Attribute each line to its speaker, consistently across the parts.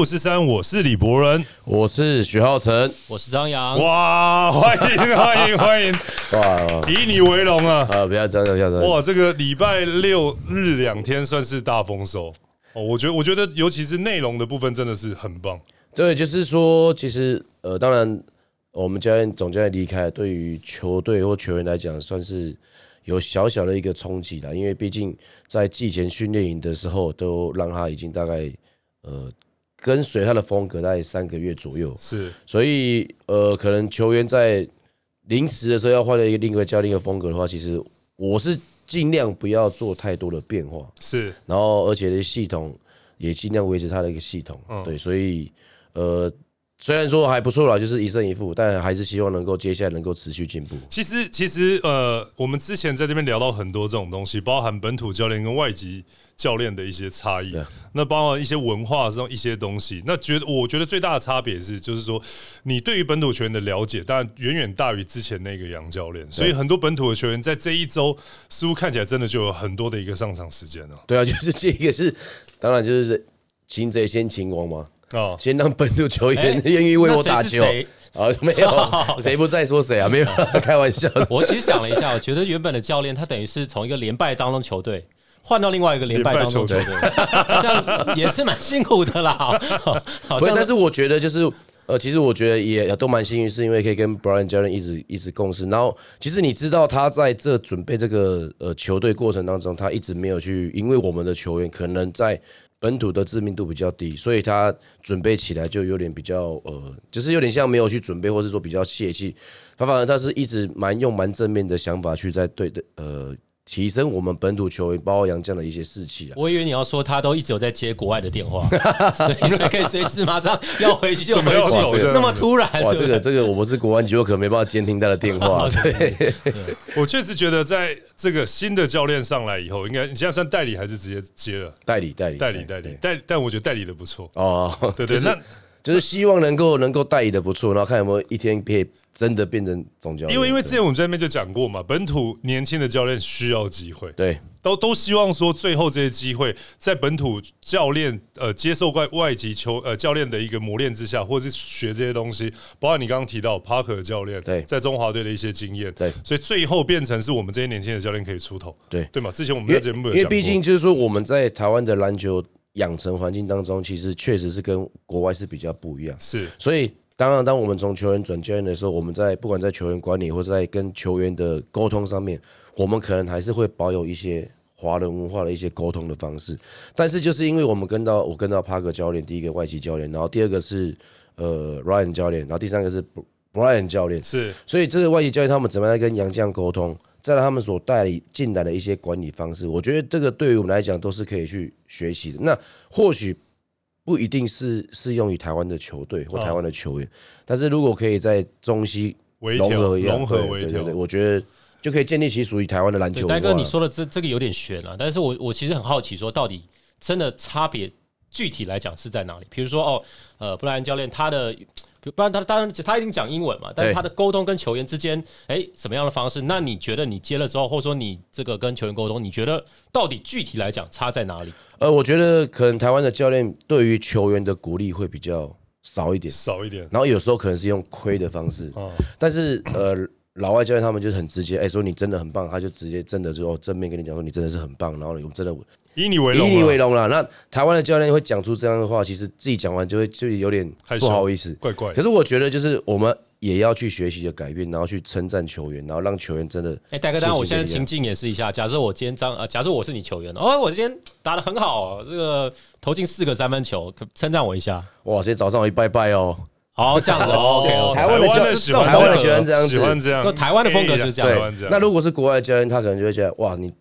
Speaker 1: 五四三，我是李博仁，
Speaker 2: 我是许浩辰，
Speaker 3: 我是张扬。
Speaker 1: 哇，欢迎欢迎欢迎，
Speaker 2: 哇，
Speaker 1: 以你为荣啊！
Speaker 2: 啊，不要这样，不要这样，
Speaker 1: 哇，这个礼拜六日两天算是大丰收哦。我觉得，我觉得，尤其是内容的部分，真的是很棒。
Speaker 2: 对，就是说，其实呃，当然，我们教练总教练离开，对于球队或球员来讲，算是有小小的一个冲击了。因为毕竟在季前训练营的时候，都让他已经大概呃跟随他的风格大概三个月左右，
Speaker 1: 是，
Speaker 2: 所以呃，可能球员在临时的时候要换了一个另一个教练的风格的话，其实我是尽量不要做太多的变化，
Speaker 1: 是，
Speaker 2: 然后而且的系统也尽量维持他的一个系统，对，所以呃，虽然说还不错啦，就是一胜一负，但还是希望能够接下来能够持续进步。
Speaker 1: 其实，其实，呃，我们之前在这边聊到很多这种东西，包含本土教练跟外籍教练的一些差异，那包含一些文化上一些东西。那觉得，我觉得最大的差别是，就是说，你对于本土球员的了解，当然远远大于之前那个杨教练。所以，很多本土的球员在这一周似乎看起来真的就有很多的一个上场时间了。
Speaker 2: 对啊，就是这个是，当然就是擒贼先擒王嘛。哦，先让本土球员愿意为我打球啊？没有，谁不在说谁啊？没有，开玩笑。
Speaker 3: 我其实想了一下，我觉得原本的教练他等于是从一个连败当中球队换到另外一个连败当中球队，这样也是蛮辛苦的啦。好
Speaker 2: 像，但是我觉得就是呃，其实我觉得也都蛮幸运，是因为可以跟 Brian 教练一直一直共事。然后，其实你知道他在这准备这个呃球队过程当中，他一直没有去，因为我们的球员可能在。本土的知名度比较低，所以他准备起来就有点比较呃，就是有点像没有去准备，或是说比较泄气。反反而他是一直蛮用蛮正面的想法去在对的呃。提升我们本土球员，包括杨绛的一些士气啊！
Speaker 3: 我以为你要说他都一直有在接国外的电话，所以可以随时马上要回去就回去，那么突然
Speaker 2: 哇！这个这个我不是国安局，我可能没办法监听他的电话。对，
Speaker 1: 我确实觉得在这个新的教练上来以后，应该你现在算代理还是直接接了？
Speaker 2: 代理代理
Speaker 1: 代理代理代，但我觉得代理的不错哦。对对，那
Speaker 2: 就是希望能够能够代理的不错，然后看有没有一天可以。真的变成总教练，
Speaker 1: 因为因为之前我们在那边就讲过嘛，本土年轻的教练需要机会，
Speaker 2: 对，
Speaker 1: 都都希望说最后这些机会在本土教练呃接受外外籍球呃教练的一个磨练之下，或者是学这些东西，包括你刚刚提到帕克教练
Speaker 2: 对。
Speaker 1: 在中华队的一些经验，
Speaker 2: 对，
Speaker 1: 所以最后变成是我们这些年轻的教练可以出头，
Speaker 2: 对。
Speaker 1: 对嘛？之前我们在节目
Speaker 2: 因为毕竟就是说我们在台湾的篮球养成环境当中，其实确实是跟国外是比较不一样，
Speaker 1: 是，
Speaker 2: 所以。当然，当我们从球员转教练的时候，我们在不管在球员管理或者在跟球员的沟通上面，我们可能还是会保有一些华人文化的一些沟通的方式。但是，就是因为我们跟到我跟到帕克教练，第一个外籍教练，然后第二个是呃 Ryan 教练，然后第三个是 Brian 教练，
Speaker 1: 是，
Speaker 2: 所以这个外籍教练他们怎么样跟杨绛沟通，再来他们所带领进来的一些管理方式，我觉得这个对于我们来讲都是可以去学习的。那或许。不一定是适用于台湾的球队或台湾的球员，但是如果可以在中西融合一
Speaker 1: 融合微调，
Speaker 2: 我觉得就可以建立起属于台湾的篮球。
Speaker 3: 呆哥，你说的这这个有点悬了，但是我我其实很好奇，说到底真的差别具体来讲是在哪里？比如说哦，呃，布莱恩教练他的。不然他当然他一定讲英文嘛，但是他的沟通跟球员之间，哎，什么样的方式？那你觉得你接了之后，或者说你这个跟球员沟通，你觉得到底具体来讲差在哪里？
Speaker 2: 呃，我觉得可能台湾的教练对于球员的鼓励会比较少一点，
Speaker 1: 少一点。
Speaker 2: 然后有时候可能是用亏的方式，但是呃，老外教练他们就很直接，哎，说你真的很棒，他就直接真的就正面跟你讲说你真的是很棒，然后我们真的。
Speaker 1: 以你为荣，
Speaker 2: 以你为荣了。那台湾的教练会讲出这样的话，其实自己讲完就会就有点不好意思，
Speaker 1: 怪怪。
Speaker 2: 可是我觉得，就是我们也要去学习的改变，然后去称赞球员，然后让球员真的。
Speaker 3: 哎，大哥，当然我现在情境演示一下。假设我今天张呃，假设我是你球员哦，我今天打的很好，这个投进四个三分球，称赞我一下。
Speaker 2: 哇，今天早上我一拜拜哦。
Speaker 3: 好，这样子，OK。
Speaker 1: 台湾的
Speaker 2: 教
Speaker 1: 练喜欢
Speaker 2: 台湾的学员这样子，
Speaker 1: 喜欢这样。
Speaker 3: 台湾的风格就是这样。
Speaker 2: 那如果是国外教练，他可能就会觉得哇，你。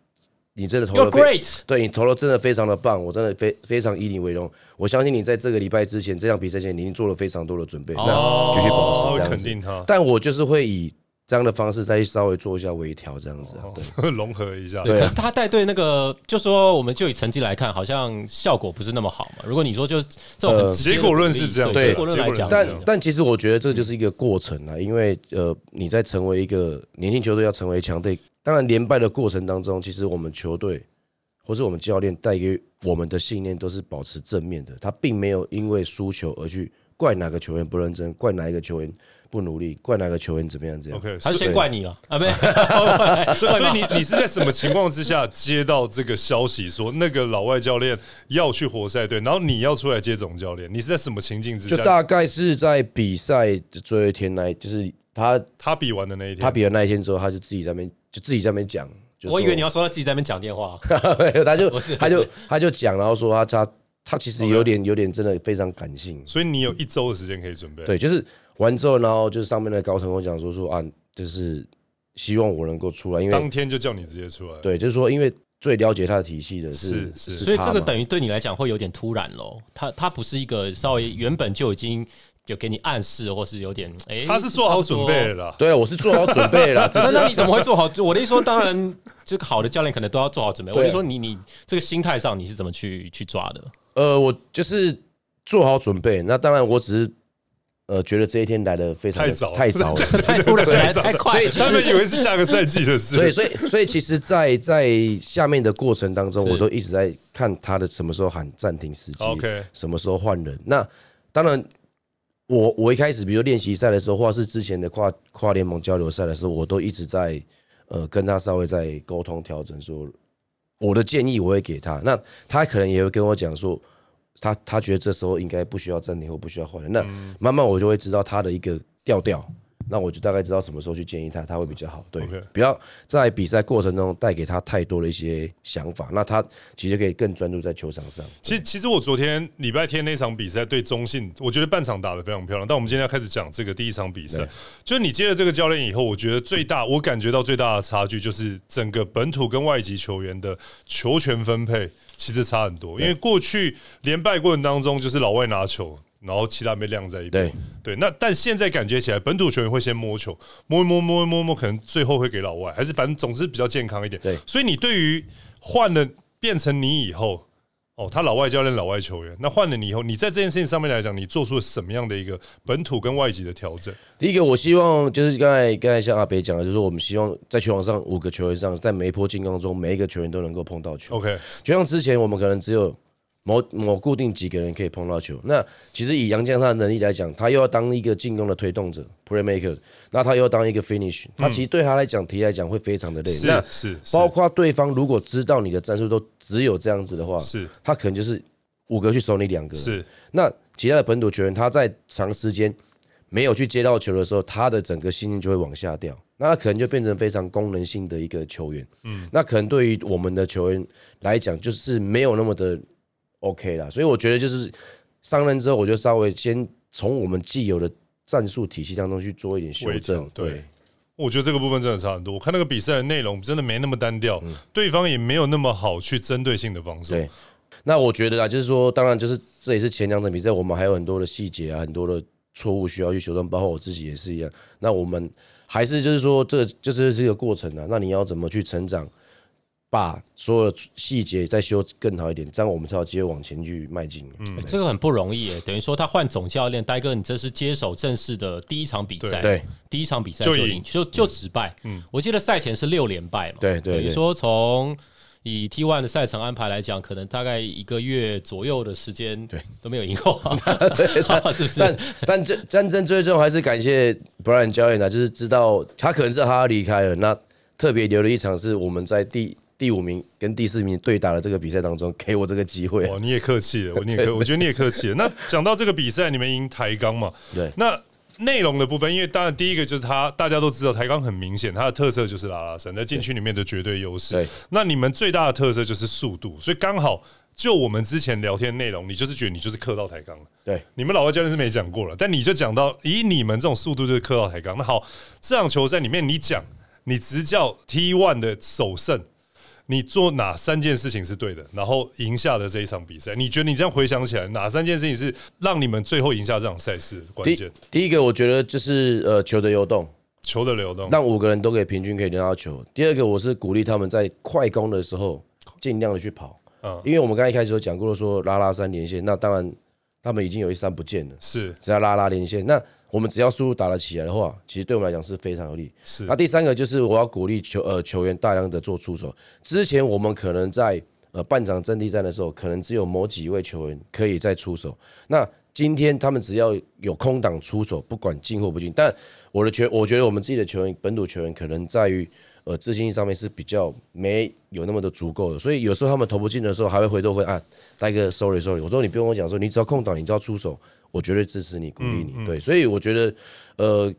Speaker 2: 你真的投的对你投了真的非常的棒，我真的非非常以你为荣。我相信你在这个礼拜之前，这场比赛前，你已经做了非常多的准备，那继续保持这样子。但我就是会以这样的方式再稍微做一下微调，这样子，
Speaker 1: 对，融合一下。
Speaker 3: 对，可是他带队那个，就说我们就以成绩来看，好像效果不是那么好嘛。如果你说就这种
Speaker 1: 结果论是这样，
Speaker 3: 结果论来讲，
Speaker 2: 但但其实我觉得这就是一个过程啊，因为呃，你在成为一个年轻球队要成为强队。当然，连败的过程当中，其实我们球队或是我们教练带给我们的信念都是保持正面的，他并没有因为输球而去怪哪个球员不认真，怪哪一个球员。不努力，怪哪个球员怎么样？这样
Speaker 1: ，OK，
Speaker 3: 他先怪你了 啊？没，
Speaker 1: 所以所以你你是在什么情况之下接到这个消息，说那个老外教练要去活塞队，然后你要出来接总教练？你是在什么情境之下？
Speaker 2: 就大概是在比赛最后一天那，就是他
Speaker 1: 他比完的那一天，
Speaker 2: 他比完那一天之后，他就自己在那边就自己在那边讲。
Speaker 3: 我以为你要说他自己在那边讲电话，
Speaker 2: 他就他就他就讲，然后说他他他其实有点有点真的非常感性，
Speaker 1: 所以你有一周的时间可以准备。
Speaker 2: 对，就是。完之后，然后就是上面的高层跟我讲说说啊，就是希望我能够出来，因为
Speaker 1: 当天就叫你直接出来。
Speaker 2: 对，就是说，因为最了解他的体系的是是，
Speaker 3: 所以这个等于对你来讲会有点突然喽。他他不是一个稍微原本就已经就给你暗示，或是有点哎，
Speaker 1: 他是做好准备了。
Speaker 2: 对，我是做好准备了。
Speaker 3: 那那你怎么会做好？我的意思说，当然这个好的教练可能都要做好准备。我的意思说，你你这个心态上你是怎么去去抓的？
Speaker 2: 呃，我就是做好准备。那当然，我只是。呃，觉得这一天来的非常
Speaker 1: 太早，
Speaker 2: 太早了，
Speaker 3: 太突然，太快，
Speaker 2: 所以
Speaker 1: 他们以为是下个赛季的事。
Speaker 2: 所以，所以，所以，其实，在在下面的过程当中，我都一直在看他的什么时候喊暂停时机
Speaker 1: ，OK，
Speaker 2: 什么时候换人。那当然，我我一开始，比如练习赛的时候，或者是之前的跨跨联盟交流赛的时候，我都一直在呃跟他稍微在沟通调整，说我的建议我会给他，那他可能也会跟我讲说。他他觉得这时候应该不需要暂停或不需要换人，那慢慢我就会知道他的一个调调，那我就大概知道什么时候去建议他，他会比较好。对，不要在比赛过程中带给他太多的一些想法，那他其实可以更专注在球场上。
Speaker 1: 其实，其实我昨天礼拜天那场比赛对中信，我觉得半场打得非常漂亮。但我们今天要开始讲这个第一场比赛，就是你接了这个教练以后，我觉得最大我感觉到最大的差距就是整个本土跟外籍球员的球权分配。其实差很多，因为过去连败过程当中，就是老外拿球，然后其他被晾在一边。对，那但现在感觉起来，本土球员会先摸球，摸一摸，摸一摸摸，可能最后会给老外，还是反正总之比较健康一点。
Speaker 2: 对，
Speaker 1: 所以你对于换了变成你以后。哦，他老外教练、老外球员，那换了你以后，你在这件事情上面来讲，你做出了什么样的一个本土跟外籍的调整？
Speaker 2: 第一个，我希望就是刚才刚才像阿北讲的，就是我们希望在球场上五个球员上，在每一波进攻中，每一个球员都能够碰到球。
Speaker 1: OK，
Speaker 2: 就像之前我们可能只有。某某固定几个人可以碰到球，那其实以杨绛他的能力来讲，他又要当一个进攻的推动者 （playmaker），那他又要当一个 finish，他其实对他来讲，提来讲会非常的累。
Speaker 1: 那是
Speaker 2: 包括对方如果知道你的战术都只有这样子的话，
Speaker 1: 是
Speaker 2: 他可能就是五个去守你两个。
Speaker 1: 是
Speaker 2: 那其他的本土球员，他在长时间没有去接到球的时候，他的整个心情就会往下掉，那他可能就变成非常功能性的一个球员。嗯，那可能对于我们的球员来讲，就是没有那么的。OK 啦，所以我觉得就是上任之后，我就稍微先从我们既有的战术体系当中去做一点修正。对，
Speaker 1: 我觉得这个部分真的差很多。我看那个比赛的内容真的没那么单调，对方也没有那么好去针对性的防守。
Speaker 2: 对，那我觉得啊，就是说，当然就是这也是前两场比赛，我们还有很多的细节啊，很多的错误需要去修正，包括我自己也是一样。那我们还是就是说，这就是是一个过程啊。那你要怎么去成长？把所有的细节再修更好一点，这样我们才有机会往前去迈进。
Speaker 3: 嗯，这个很不容易诶，等于说他换总教练，呆哥，你这是接手正式的第一场比赛，
Speaker 2: 对，
Speaker 3: 第一场比赛就赢，就就只败。嗯，我记得赛前是六连败嘛，
Speaker 2: 对对。
Speaker 3: 等于说从以 T One 的赛程安排来讲，可能大概一个月左右的时间，
Speaker 2: 对，
Speaker 3: 都没有赢过，是不是？
Speaker 2: 但但这战争最终还是感谢 Brian 教练啊，就是知道他可能是他要离开了，那特别留了一场是我们在第。第五名跟第四名对打的这个比赛当中，给我这个机会。
Speaker 1: 哦，你也客气了，我你也客，我觉得你也客气了。那讲到这个比赛，你们赢台钢嘛？
Speaker 2: 对。
Speaker 1: 那内容的部分，因为当然第一个就是他，大家都知道台钢很明显，它的特色就是拉拉绳在禁区里面的绝对优势。
Speaker 2: 对。
Speaker 1: 那你们最大的特色就是速度，所以刚好就我们之前聊天内容，你就是觉得你就是克到台钢了。
Speaker 2: 对。
Speaker 1: 你们老外教练是没讲过了，但你就讲到以你们这种速度就是克到台钢。那好，这场球赛里面你讲，你执教 T one 的首胜。你做哪三件事情是对的，然后赢下的这一场比赛？你觉得你这样回想起来，哪三件事情是让你们最后赢下这场赛事关键？
Speaker 2: 第一个，我觉得就是呃球的流动，
Speaker 1: 球的流动，
Speaker 2: 让五个人都可以平均可以拿到球。第二个，我是鼓励他们在快攻的时候尽量的去跑，嗯，因为我们刚一开始有讲过说拉拉三连线，那当然他们已经有一三不见了，
Speaker 1: 是
Speaker 2: 只要拉拉连线那。我们只要速度打得起来的话，其实对我们来讲是非常有利。
Speaker 1: 是。
Speaker 2: 那第三个就是我要鼓励球呃球员大量的做出手。之前我们可能在呃半场阵地战的时候，可能只有某几位球员可以再出手。那今天他们只要有空档出手，不管进或不进。但我的球，我觉得我们自己的球员，本土球员可能在于呃自信心上面是比较没有那么的足够的，所以有时候他们投不进的时候，还会回头会啊，带个 sorry sorry。我说你不用跟我讲说，你只要空档，你只要出手，我绝对支持你，鼓励你。对，所以我觉得呃。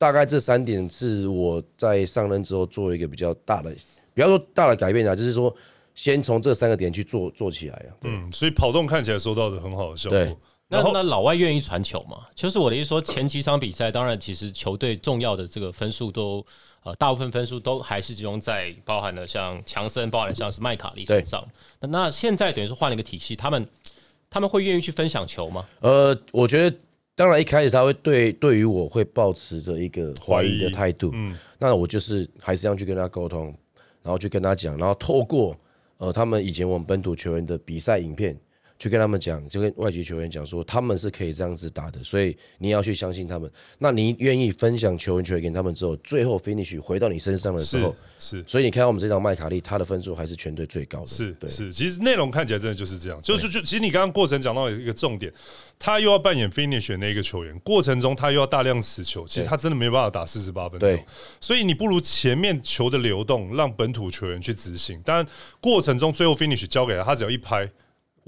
Speaker 2: 大概这三点是我在上任之后做一个比较大的，比方说大的改变啊，就是说先从这三个点去做做起来啊。
Speaker 1: 嗯，所以跑动看起来收到的很好的效果。
Speaker 3: 那那老外愿意传球嘛？就是我的意思说，前几场比赛，当然其实球队重要的这个分数都呃，大部分分数都还是集中在包含了像强森，包含像是麦卡利身上。那那现在等于说换了一个体系，他们他们会愿意去分享球吗？
Speaker 2: 呃，我觉得。当然，一开始他会对对于我会保持着一个怀疑的态度，嗯，那我就是还是要去跟他沟通，然后去跟他讲，然后透过呃他们以前我们本土球员的比赛影片。去跟他们讲，就跟外籍球员讲说，他们是可以这样子打的，所以你要去相信他们。那你愿意分享球员权给他们之后，最后 finish 回到你身上的时候，
Speaker 1: 是。
Speaker 2: 所以你看到我们这张麦卡利，他的分数还是全队最高的。
Speaker 1: 是，对是。其实内容看起来真的就是这样，就是就其实你刚刚过程讲到一个重点，他又要扮演 finish 那一个球员，过程中他又要大量持球，其实他真的没有办法打四十八分钟。所以你不如前面球的流动，让本土球员去执行，当然过程中最后 finish 交给他，他只要一拍。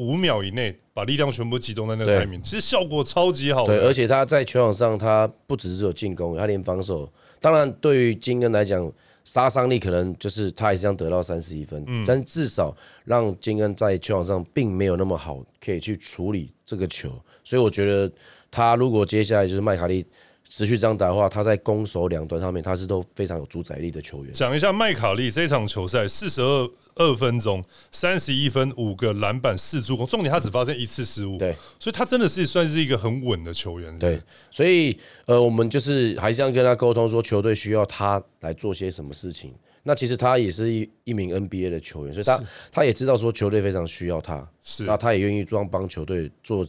Speaker 1: 五秒以内把力量全部集中在那个台面，其实效果超级好。
Speaker 2: 对，而且他在球场上，他不只是有进攻，他连防守。当然，对于金恩来讲，杀伤力可能就是他还是想得到三十一分，但至少让金恩在球场上并没有那么好，可以去处理这个球。所以我觉得他如果接下来就是麦卡利持续这样打的话，他在攻守两端上面他是都非常有主宰力的球员。
Speaker 1: 讲一下麦卡利这场球赛四十二。二分钟，三十一分，五个篮板，四助攻，重点他只发生一次失误，
Speaker 2: 对，
Speaker 1: 所以他真的是算是一个很稳的球员，
Speaker 2: 对，所以呃，我们就是还是要跟他沟通，说球队需要他来做些什么事情。那其实他也是一一名 NBA 的球员，所以他他也知道说球队非常需要他，
Speaker 1: 是，
Speaker 2: 那他也愿意帮帮球队做。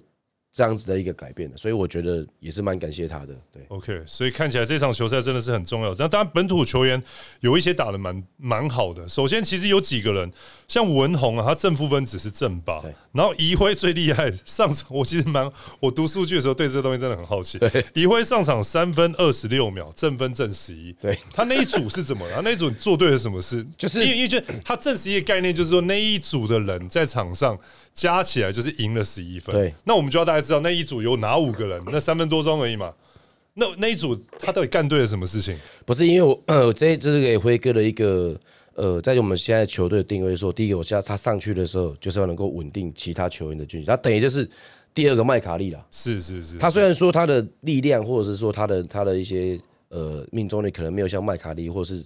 Speaker 2: 这样子的一个改变的，所以我觉得也是蛮感谢他的。对
Speaker 1: ，OK，所以看起来这场球赛真的是很重要。那当然，本土球员有一些打的蛮蛮好的。首先，其实有几个人，像文宏啊，他正负分只是正八。然后怡辉最厉害，上场我其实蛮我读数据的时候对这东西真的很好奇。怡辉上场三分二十六秒，正分正十一。
Speaker 2: 对，
Speaker 1: 他那一组是怎么了？那一组做对了什么事？
Speaker 2: 就是
Speaker 1: 因为因为就他正十一的概念，就是说那一组的人在场上。加起来就是赢了十一分。
Speaker 2: 对，
Speaker 1: 那我们就要大家知道那一组有哪五个人，那三分多钟而已嘛。那那一组他到底干对了什么事情？
Speaker 2: 不是因为我呃，这这是给辉哥的一个呃，在我们现在球队的定位说，第一个我现在他上去的时候就是要能够稳定其他球员的军心，他等于就是第二个麦卡利了。
Speaker 1: 是是是，
Speaker 2: 他虽然说他的力量或者是说他的他的一些呃命中率可能没有像麦卡利或是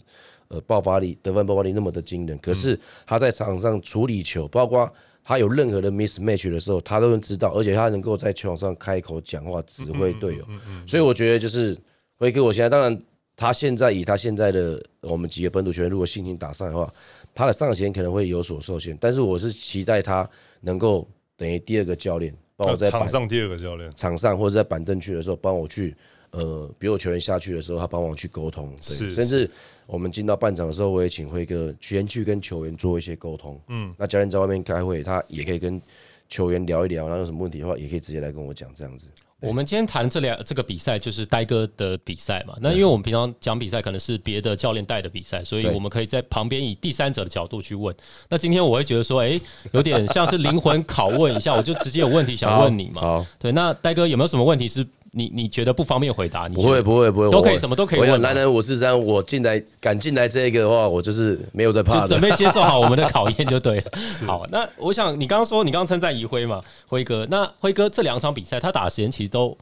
Speaker 2: 呃爆发力得分爆发力那么的惊人，可是他在场上处理球，包括。他有任何的 mismatch 的时候，他都能知道，而且他能够在球场上开口讲话，指挥队友。所以我觉得就是辉哥，我现在当然他现在以他现在的我们几个本土球员，如果信心情打上的话，他的上限可能会有所受限。但是我是期待他能够等于第二个教练，帮我在
Speaker 1: 场上第二个教练，
Speaker 2: 场上或者在板凳区的时候帮我去。呃，比如球员下去的时候，他帮我去沟通，对，甚至我们进到半场的时候，我也请辉哥先去跟球员做一些沟通。嗯，那教练在外面开会，他也可以跟球员聊一聊，然后有什么问题的话，也可以直接来跟我讲，这样子。
Speaker 3: 我们今天谈这两这个比赛就是呆哥的比赛嘛，那因为我们平常讲比赛可能是别的教练带的比赛，所以我们可以在旁边以第三者的角度去问。那今天我会觉得说，哎，有点像是灵魂拷问一下，我就直接有问题想问你嘛。
Speaker 2: 好，
Speaker 3: 对，那呆哥有没有什么问题是？你你觉得不方便回答？你
Speaker 2: 不会不会不会，
Speaker 3: 都可以什么都可以问。
Speaker 2: 男人我是这样，我进来敢进来这个的话，我就是没有在怕的，
Speaker 3: 准备接受好我们的考验就对了。好，那我想你刚刚说你刚刚称赞一辉嘛，辉哥，那辉哥这两场比赛他打的时间其实都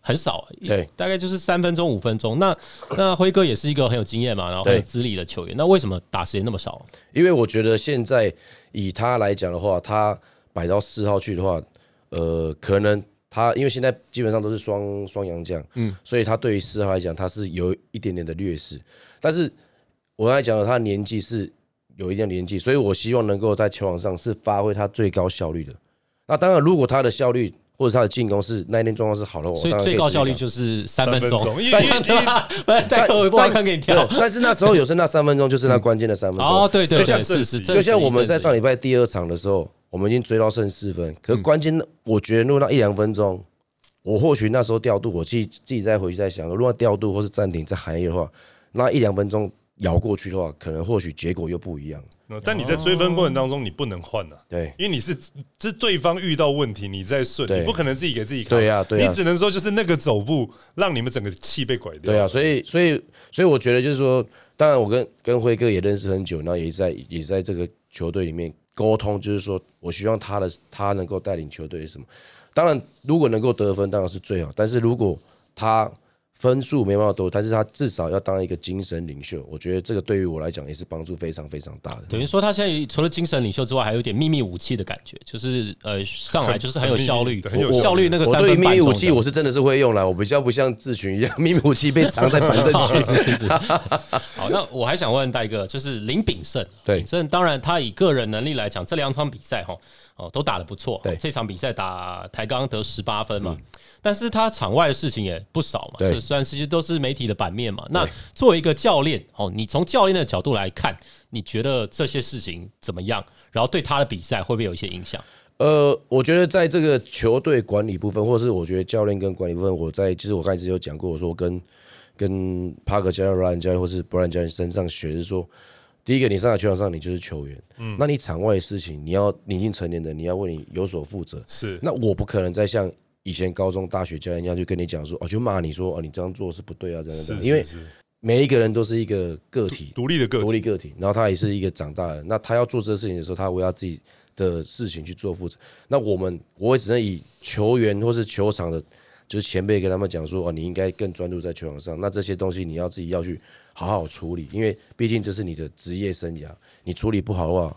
Speaker 3: 很少，
Speaker 2: 对，
Speaker 3: 大概就是三分钟五分钟。那那辉哥也是一个很有经验嘛，然后很有资历的球员，那为什么打时间那么少？
Speaker 2: 因为我觉得现在以他来讲的话，他摆到四号去的话，呃，可能。他因为现在基本上都是双双阳将，嗯，所以他对于四号来讲，他是有一点点的劣势。但是我刚才讲了，他年纪是有一定年纪，所以我希望能够在球场上是发挥他最高效率的。那当然，如果他的效率或者他的进攻是那一天状况是好的，
Speaker 3: 所以最高效率就是三分钟。
Speaker 1: 因为
Speaker 3: 带客 不看给你跳，
Speaker 2: 但是那时候有时那三分钟就是那关键的三分钟。
Speaker 3: 哦，对对，
Speaker 2: 就像
Speaker 3: 是是，
Speaker 2: 就像我们在上礼拜第二场的时候，我们已经追到剩四分，可是关键我觉得如果那一两分钟，我或许那时候调度，我自己自己再回去再想，如果调度或是暂停再喊一的话，那一两分钟。咬过去的话，可能或许结果又不一样。
Speaker 1: 但你在追分过程当中，你不能换呐。
Speaker 2: 对，
Speaker 1: 因为你是是对方遇到问题，你在顺，你不可能自己给自己
Speaker 2: 对呀，对
Speaker 1: 你只能说就是那个走步让你们整个气被拐掉。
Speaker 2: 对啊，所以所以所以我觉得就是说，当然我跟跟辉哥也认识很久，然后也在也在这个球队里面沟通，就是说我希望他的他能够带领球队什么。当然，如果能够得分，当然是最好。但是如果他分数没办法多，但是他至少要当一个精神领袖。我觉得这个对于我来讲也是帮助非常非常大的。
Speaker 3: 等于说他现在除了精神领袖之外，还有点秘密武器的感觉，就是呃上来就是很有效率，
Speaker 1: 很有
Speaker 3: 效率。那个
Speaker 2: 我对秘密武器我是真的是会用来，我比较不像志群一样，秘密武器被藏在板凳
Speaker 3: 区。好，那我还想问戴哥，就是林炳胜，
Speaker 2: 对，
Speaker 3: 胜当然他以个人能力来讲，这两场比赛哈。哦，都打得不错。
Speaker 2: 对，
Speaker 3: 这场比赛打台钢得十八分嘛，但是他场外的事情也不少嘛。
Speaker 2: 是，
Speaker 3: 虽然其实都是媒体的版面嘛。那作为一个教练，哦，你从教练的角度来看，你觉得这些事情怎么样？然后对他的比赛会不会有一些影响？
Speaker 2: 呃，我觉得在这个球队管理部分，或是我觉得教练跟管理部分，我在其实我开始有讲过，我说跟跟帕克教练、Ryan 教练或是 Brian 教练身上学，是说。第一个，你上了球场上，你就是球员。嗯，那你场外的事情，你要你已经成年的，你要为你有所负责。
Speaker 1: 是，
Speaker 2: 那我不可能再像以前高中、大学教练一样，就跟你讲说，哦，就骂你说，哦，你这样做是不对啊，这样
Speaker 1: 子。
Speaker 2: 因为每一个人都是一个个体，
Speaker 1: 独立的个
Speaker 2: 独立个体，然后他也是一个长大的。那他要做这个事情的时候，他为他自己的事情去做负责。那我们，我也只能以球员或是球场的，就是前辈跟他们讲说，哦，你应该更专注在球场上。那这些东西你要自己要去。好好处理，因为毕竟这是你的职业生涯，你处理不好的话，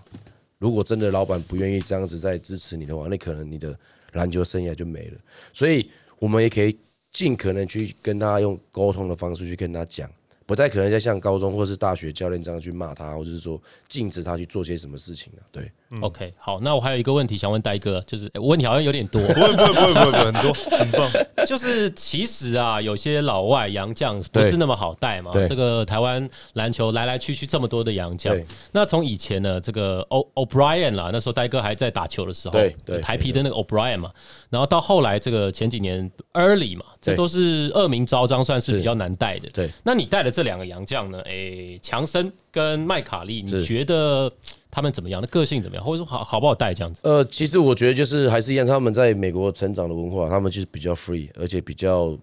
Speaker 2: 如果真的老板不愿意这样子再支持你的话，那可能你的篮球生涯就没了。所以，我们也可以尽可能去跟他用沟通的方式去跟他讲。不太可能再像高中或是大学教练这样去骂他，或者是说禁止他去做些什么事情啊。对
Speaker 3: ，OK，好，那我还有一个问题想问戴哥，就是我问题好像有点多，
Speaker 1: 不会不会不会不会很多，很棒。
Speaker 3: 就是其实啊，有些老外洋将不是那么好带嘛。这个台湾篮球来来去去这么多的洋将，那从以前呢，这个 O O'Brien 啦，那时候戴哥还在打球的时候，
Speaker 2: 对
Speaker 3: 台皮的那个 O'Brien 嘛，然后到后来这个前几年 Early 嘛，这都是恶名昭彰，算是比较难带的。
Speaker 2: 对，
Speaker 3: 那你带的这两个洋将呢？诶，强森跟麦卡利，你觉得他们怎么样？的个性怎么样？或者说好好不好带这样子？
Speaker 2: 呃，其实我觉得就是还是一样，他们在美国成长的文化，他们就是比较 free，而且比较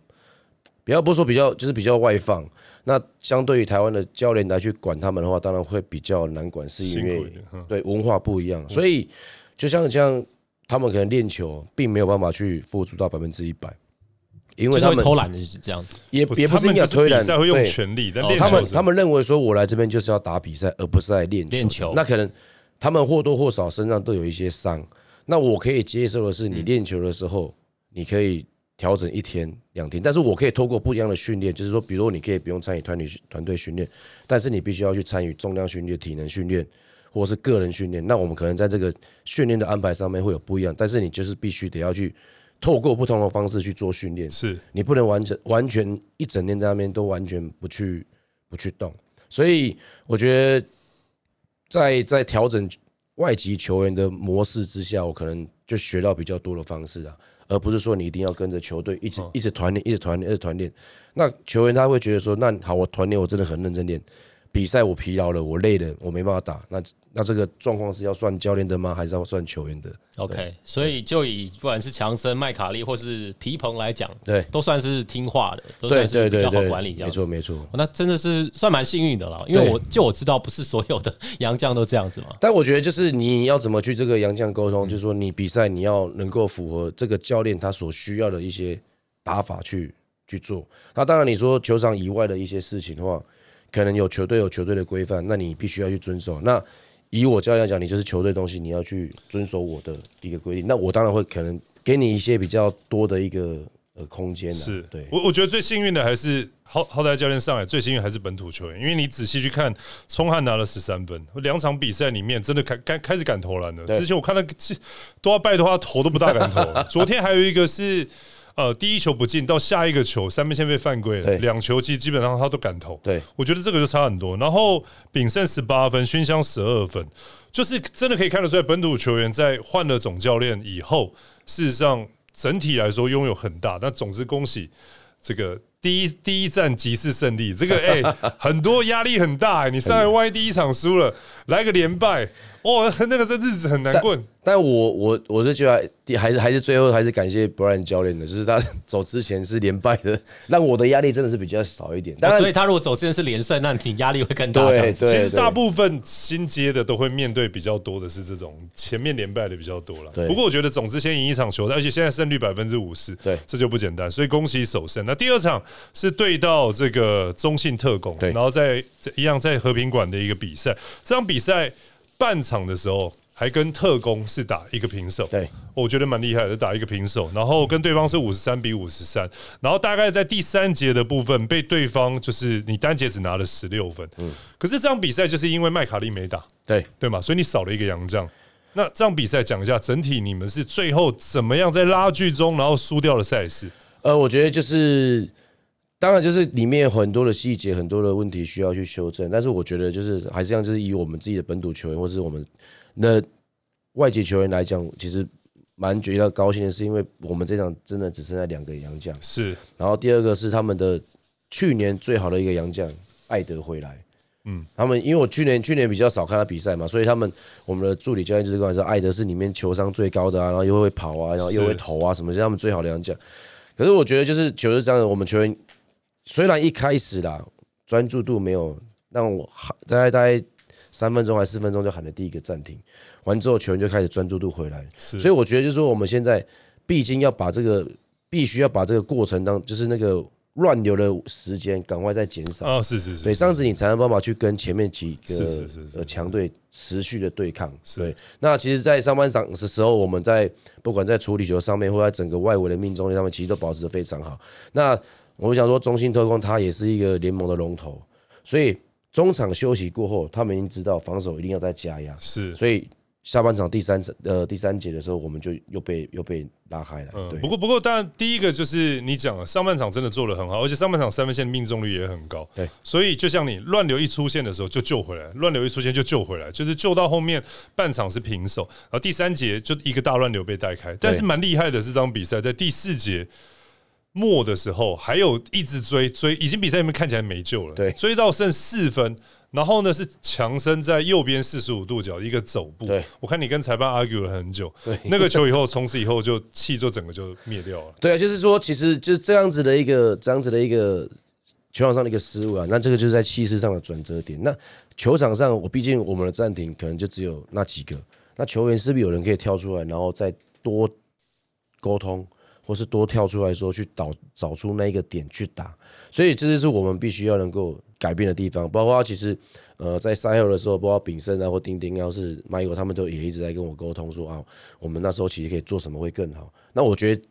Speaker 2: 比较不说比较，就是比较外放。那相对于台湾的教练来去管他们的话，当然会比较难管，是因为对文化不一样。所以就像这样他们可能练球，并没有办法去付出到百分之一百。因为他们
Speaker 3: 偷懒的就是这样子，
Speaker 2: 也也不是要推
Speaker 1: 懒，会用全力。但
Speaker 2: 他们他们认为说，我来这边就是要打比赛，而不是来练
Speaker 3: 练球。
Speaker 2: 那可能他们或多或少身上都有一些伤。那我可以接受的是，你练球的时候，你可以调整一天两天。但是我可以透过不一样的训练，就是说，比如你可以不用参与团体团队训练，但是你必须要去参与重量训练、体能训练，或者是个人训练。那我们可能在这个训练的安排上面会有不一样，但是你就是必须得要去。透过不同的方式去做训练，
Speaker 1: 是。
Speaker 2: 你不能完整完全一整天在那边都完全不去不去动，所以我觉得在在调整外籍球员的模式之下，我可能就学到比较多的方式啊，而不是说你一定要跟着球队一直一直团练，一直团练，一直团练。那球员他会觉得说，那好，我团练我真的很认真练。比赛我疲劳了，我累了，我没办法打。那那这个状况是要算教练的吗？还是要算球员的
Speaker 3: ？OK，所以就以不管是强森、麦卡利或是皮蓬来讲，
Speaker 2: 对，
Speaker 3: 都算是听话的，都算是比较好管理这样。
Speaker 2: 没错没错，
Speaker 3: 那真的是算蛮幸运的了。因为我就我知道，不是所有的洋将都这样子嘛。
Speaker 2: 但我觉得就是你要怎么去这个洋将沟通，就是说你比赛你要能够符合这个教练他所需要的一些打法去去做。那当然你说球场以外的一些事情的话。可能有球队有球队的规范，那你必须要去遵守。那以我教练讲，你就是球队东西，你要去遵守我的一个规定。那我当然会可能给你一些比较多的一个呃空间。
Speaker 1: 是
Speaker 2: 对
Speaker 1: 我我觉得最幸运的还是浩浩代教练上来最幸运还是本土球员，因为你仔细去看，冲汉拿了十三分，两场比赛里面真的开开开始敢投篮了。之前我看到都要拜托他投都不大敢投。昨天还有一个是。呃，第一球不进，到下一个球三分线被犯规了，两球其实基本上他都敢投。
Speaker 2: 对，
Speaker 1: 我觉得这个就差很多。然后炳胜十八分，熏香十二分，就是真的可以看得出来，本土球员在换了总教练以后，事实上整体来说拥有很大。那总之恭喜这个第一第一战即是胜利，这个哎 很多压力很大。你上来万一第一场输了，来个连败。哦，那个这日子很难过。
Speaker 2: 但我我我是觉得还是还是最后还是感谢 Brian 教练的，就是他走之前是连败的，让我的压力真的是比较少一点。
Speaker 3: 但所以他如果走之前是连胜，那你压力会更大。
Speaker 2: 对对，
Speaker 1: 其实大部分新接的都会面对比较多的是这种前面连败的比较多了。不过我觉得总之先赢一场球，而且现在胜率百分之五十，
Speaker 2: 对，
Speaker 1: 这就不简单。所以恭喜首胜。那第二场是对到这个中信特工，然后在一样在和平馆的一个比赛，这场比赛。半场的时候还跟特工是打一个平手，
Speaker 2: 对，
Speaker 1: 我觉得蛮厉害的，打一个平手，然后跟对方是五十三比五十三，然后大概在第三节的部分被对方就是你单节只拿了十六分，嗯，可是这场比赛就是因为麦卡利没打，
Speaker 2: 对
Speaker 1: 对嘛，所以你少了一个洋将。那这场比赛讲一下整体你们是最后怎么样在拉锯中然后输掉了赛事？
Speaker 2: 呃，我觉得就是。当然，就是里面有很多的细节，很多的问题需要去修正。但是我觉得，就是还是这样，就是以我们自己的本土球员，或是我们那外籍球员来讲，其实蛮觉得高兴的是，因为我们这场真的只剩下两个洋将。
Speaker 1: 是。
Speaker 2: 然后第二个是他们的去年最好的一个洋将艾德回来。嗯。他们因为我去年去年比较少看他比赛嘛，所以他们我们的助理教练就是跟我说，艾德是里面球商最高的啊，然后又会跑啊，然后又会投啊，什么是他们最好的洋将。可是我觉得就是球是这样的，我们球员。虽然一开始啦，专注度没有让我喊，大概大概三分钟还四分钟就喊了第一个暂停，完之后球员就开始专注度回来。所以我觉得就是说，我们现在毕竟要把这个，必须要把这个过程当，就是那个乱流的时间赶快再减少。
Speaker 1: 哦，是是是。
Speaker 2: 所以这样子你才能办法去跟前面几个呃强队持续的对抗。对。那其实，在上半场的时候，我们在不管在处理球上面，或在整个外围的命中率上面，其实都保持的非常好。那我想说，中信特工他也是一个联盟的龙头，所以中场休息过后，他们已经知道防守一定要再加压，
Speaker 1: 是，
Speaker 2: 所以下半场第三呃第三节的时候，我们就又被又被拉开了。嗯，
Speaker 1: 不过不过，当然第一个就是你讲了，上半场真的做的很好，而且上半场三分线命中率也很高。
Speaker 2: 对，
Speaker 1: 所以就像你乱流一出现的时候就救回来，乱流一出现就救回来，就是救到后面半场是平手，然后第三节就一个大乱流被带开。但是蛮厉害的是，这场比赛在第四节。末的时候还有一直追追，已经比赛里面看起来没救了。
Speaker 2: 对，
Speaker 1: 追到剩四分，然后呢是强生在右边四十五度角一个走步。
Speaker 2: 对，
Speaker 1: 我看你跟裁判 argue 了很久。
Speaker 2: 对，
Speaker 1: 那个球以后从此以后就气就整个就灭掉了。
Speaker 2: 对啊，就是说其实就是这样子的一个这样子的一个球场上的一个失误啊，那这个就是在气势上的转折点。那球场上我毕竟我们的暂停可能就只有那几个，那球员是不是有人可以跳出来，然后再多沟通？或是多跳出来说去找找出那一个点去打，所以这就是我们必须要能够改变的地方。包括其实呃在赛后的时候，包括炳胜啊或丁丁，要是 Michael 他们都也一直在跟我沟通说啊，我们那时候其实可以做什么会更好。那我觉得。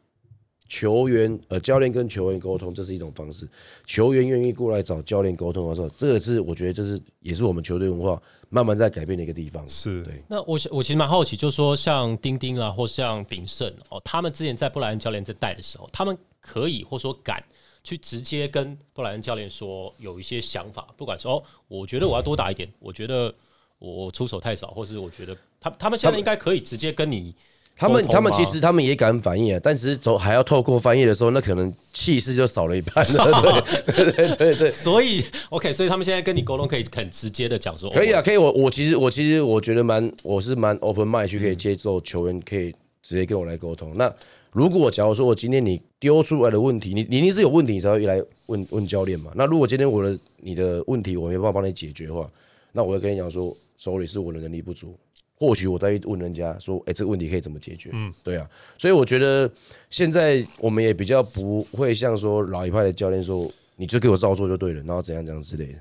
Speaker 2: 球员呃，教练跟球员沟通，这是一种方式。球员愿意过来找教练沟通的时候，这个是我觉得这是也是我们球队文化慢慢在改变的一个地方。
Speaker 1: 是
Speaker 2: 对。
Speaker 3: 那我我其实蛮好奇，就是说像丁丁啊，或像炳胜哦，他们之前在布莱恩教练在带的时候，他们可以或说敢去直接跟布莱恩教练说有一些想法，不管说哦，我觉得我要多打一点，我觉得我出手太少，或是我觉得他他们现在应该可以直接跟你。
Speaker 2: 他们他们其实他们也敢反应啊，但是走还要透过翻译的时候，那可能气势就少了一半了。对对对对，
Speaker 3: 所以 OK，所以他们现在跟你沟通可以很直接的讲说，
Speaker 2: 可以啊，可以。我我其实我其实我觉得蛮我是蛮 open mind 去可以接受球员可以直接跟我来沟通。那如果假如说我今天你丢出来的问题，你你一定是有问题，你才会来问问教练嘛。那如果今天我的你的问题我没办法帮你解决的话，那我会跟你讲说，手里是我的能力不足。或许我再去问人家说：“哎，这个问题可以怎么解决？”嗯，对啊，所以我觉得现在我们也比较不会像说老一派的教练说：“你就给我照做就对了。”然后怎样怎样之类的。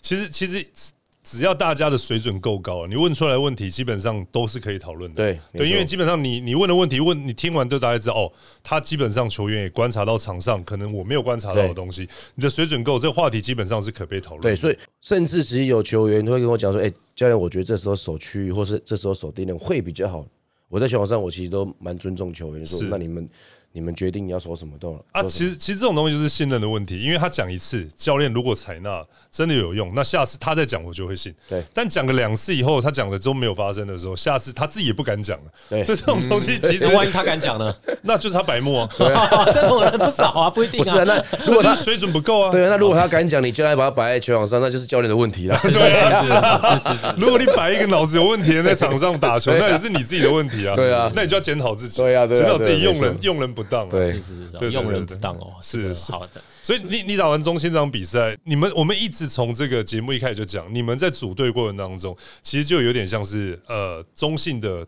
Speaker 1: 其实，其实只要大家的水准够高，你问出来问题基本上都是可以讨论的。
Speaker 2: 对
Speaker 1: 对，因为基本上你你问的问题问你听完就大家知道哦，他基本上球员也观察到场上可能我没有观察到的东西，你的水准够，这个话题基本上是可被讨论。
Speaker 2: 对，所以甚至其实有球员会跟我讲说：“哎，教练，我觉得这时候守区域或是这时候守定点会比较好。”我在球场上，我其实都蛮尊重球员，说：“那你们。”你们决定你要说什么都
Speaker 1: 啊，其实其实这种东西就是信任的问题，因为他讲一次，教练如果采纳真的有用，那下次他再讲我就会信。
Speaker 2: 对，
Speaker 1: 但讲个两次以后，他讲了之后没有发生的时候，下次他自己也不敢讲了。
Speaker 2: 对，
Speaker 1: 所以这种东西 其实
Speaker 3: 万一他敢讲呢，
Speaker 1: 那就是他白目啊。
Speaker 3: 这种人不少啊，不一定
Speaker 2: 啊。
Speaker 3: 那
Speaker 2: 如果他
Speaker 1: 水准不够啊，
Speaker 2: 对啊，那如果他敢讲，你就来把他摆在球场上，那就是教练的问题了。
Speaker 1: 对啊，是是是。如果你摆一个脑子有问题的在场上打球，那也是你自己的问题啊。
Speaker 2: 对啊，
Speaker 1: 那你就要检讨自己。
Speaker 2: 对啊，
Speaker 1: 检讨自己用人用人不当。
Speaker 2: 对。
Speaker 3: 对，用人不当哦，是好的。
Speaker 1: 所以你你打完中心这场比赛，你们我们一直从这个节目一开始就讲，你们在组队过程当中，其实就有点像是呃中性的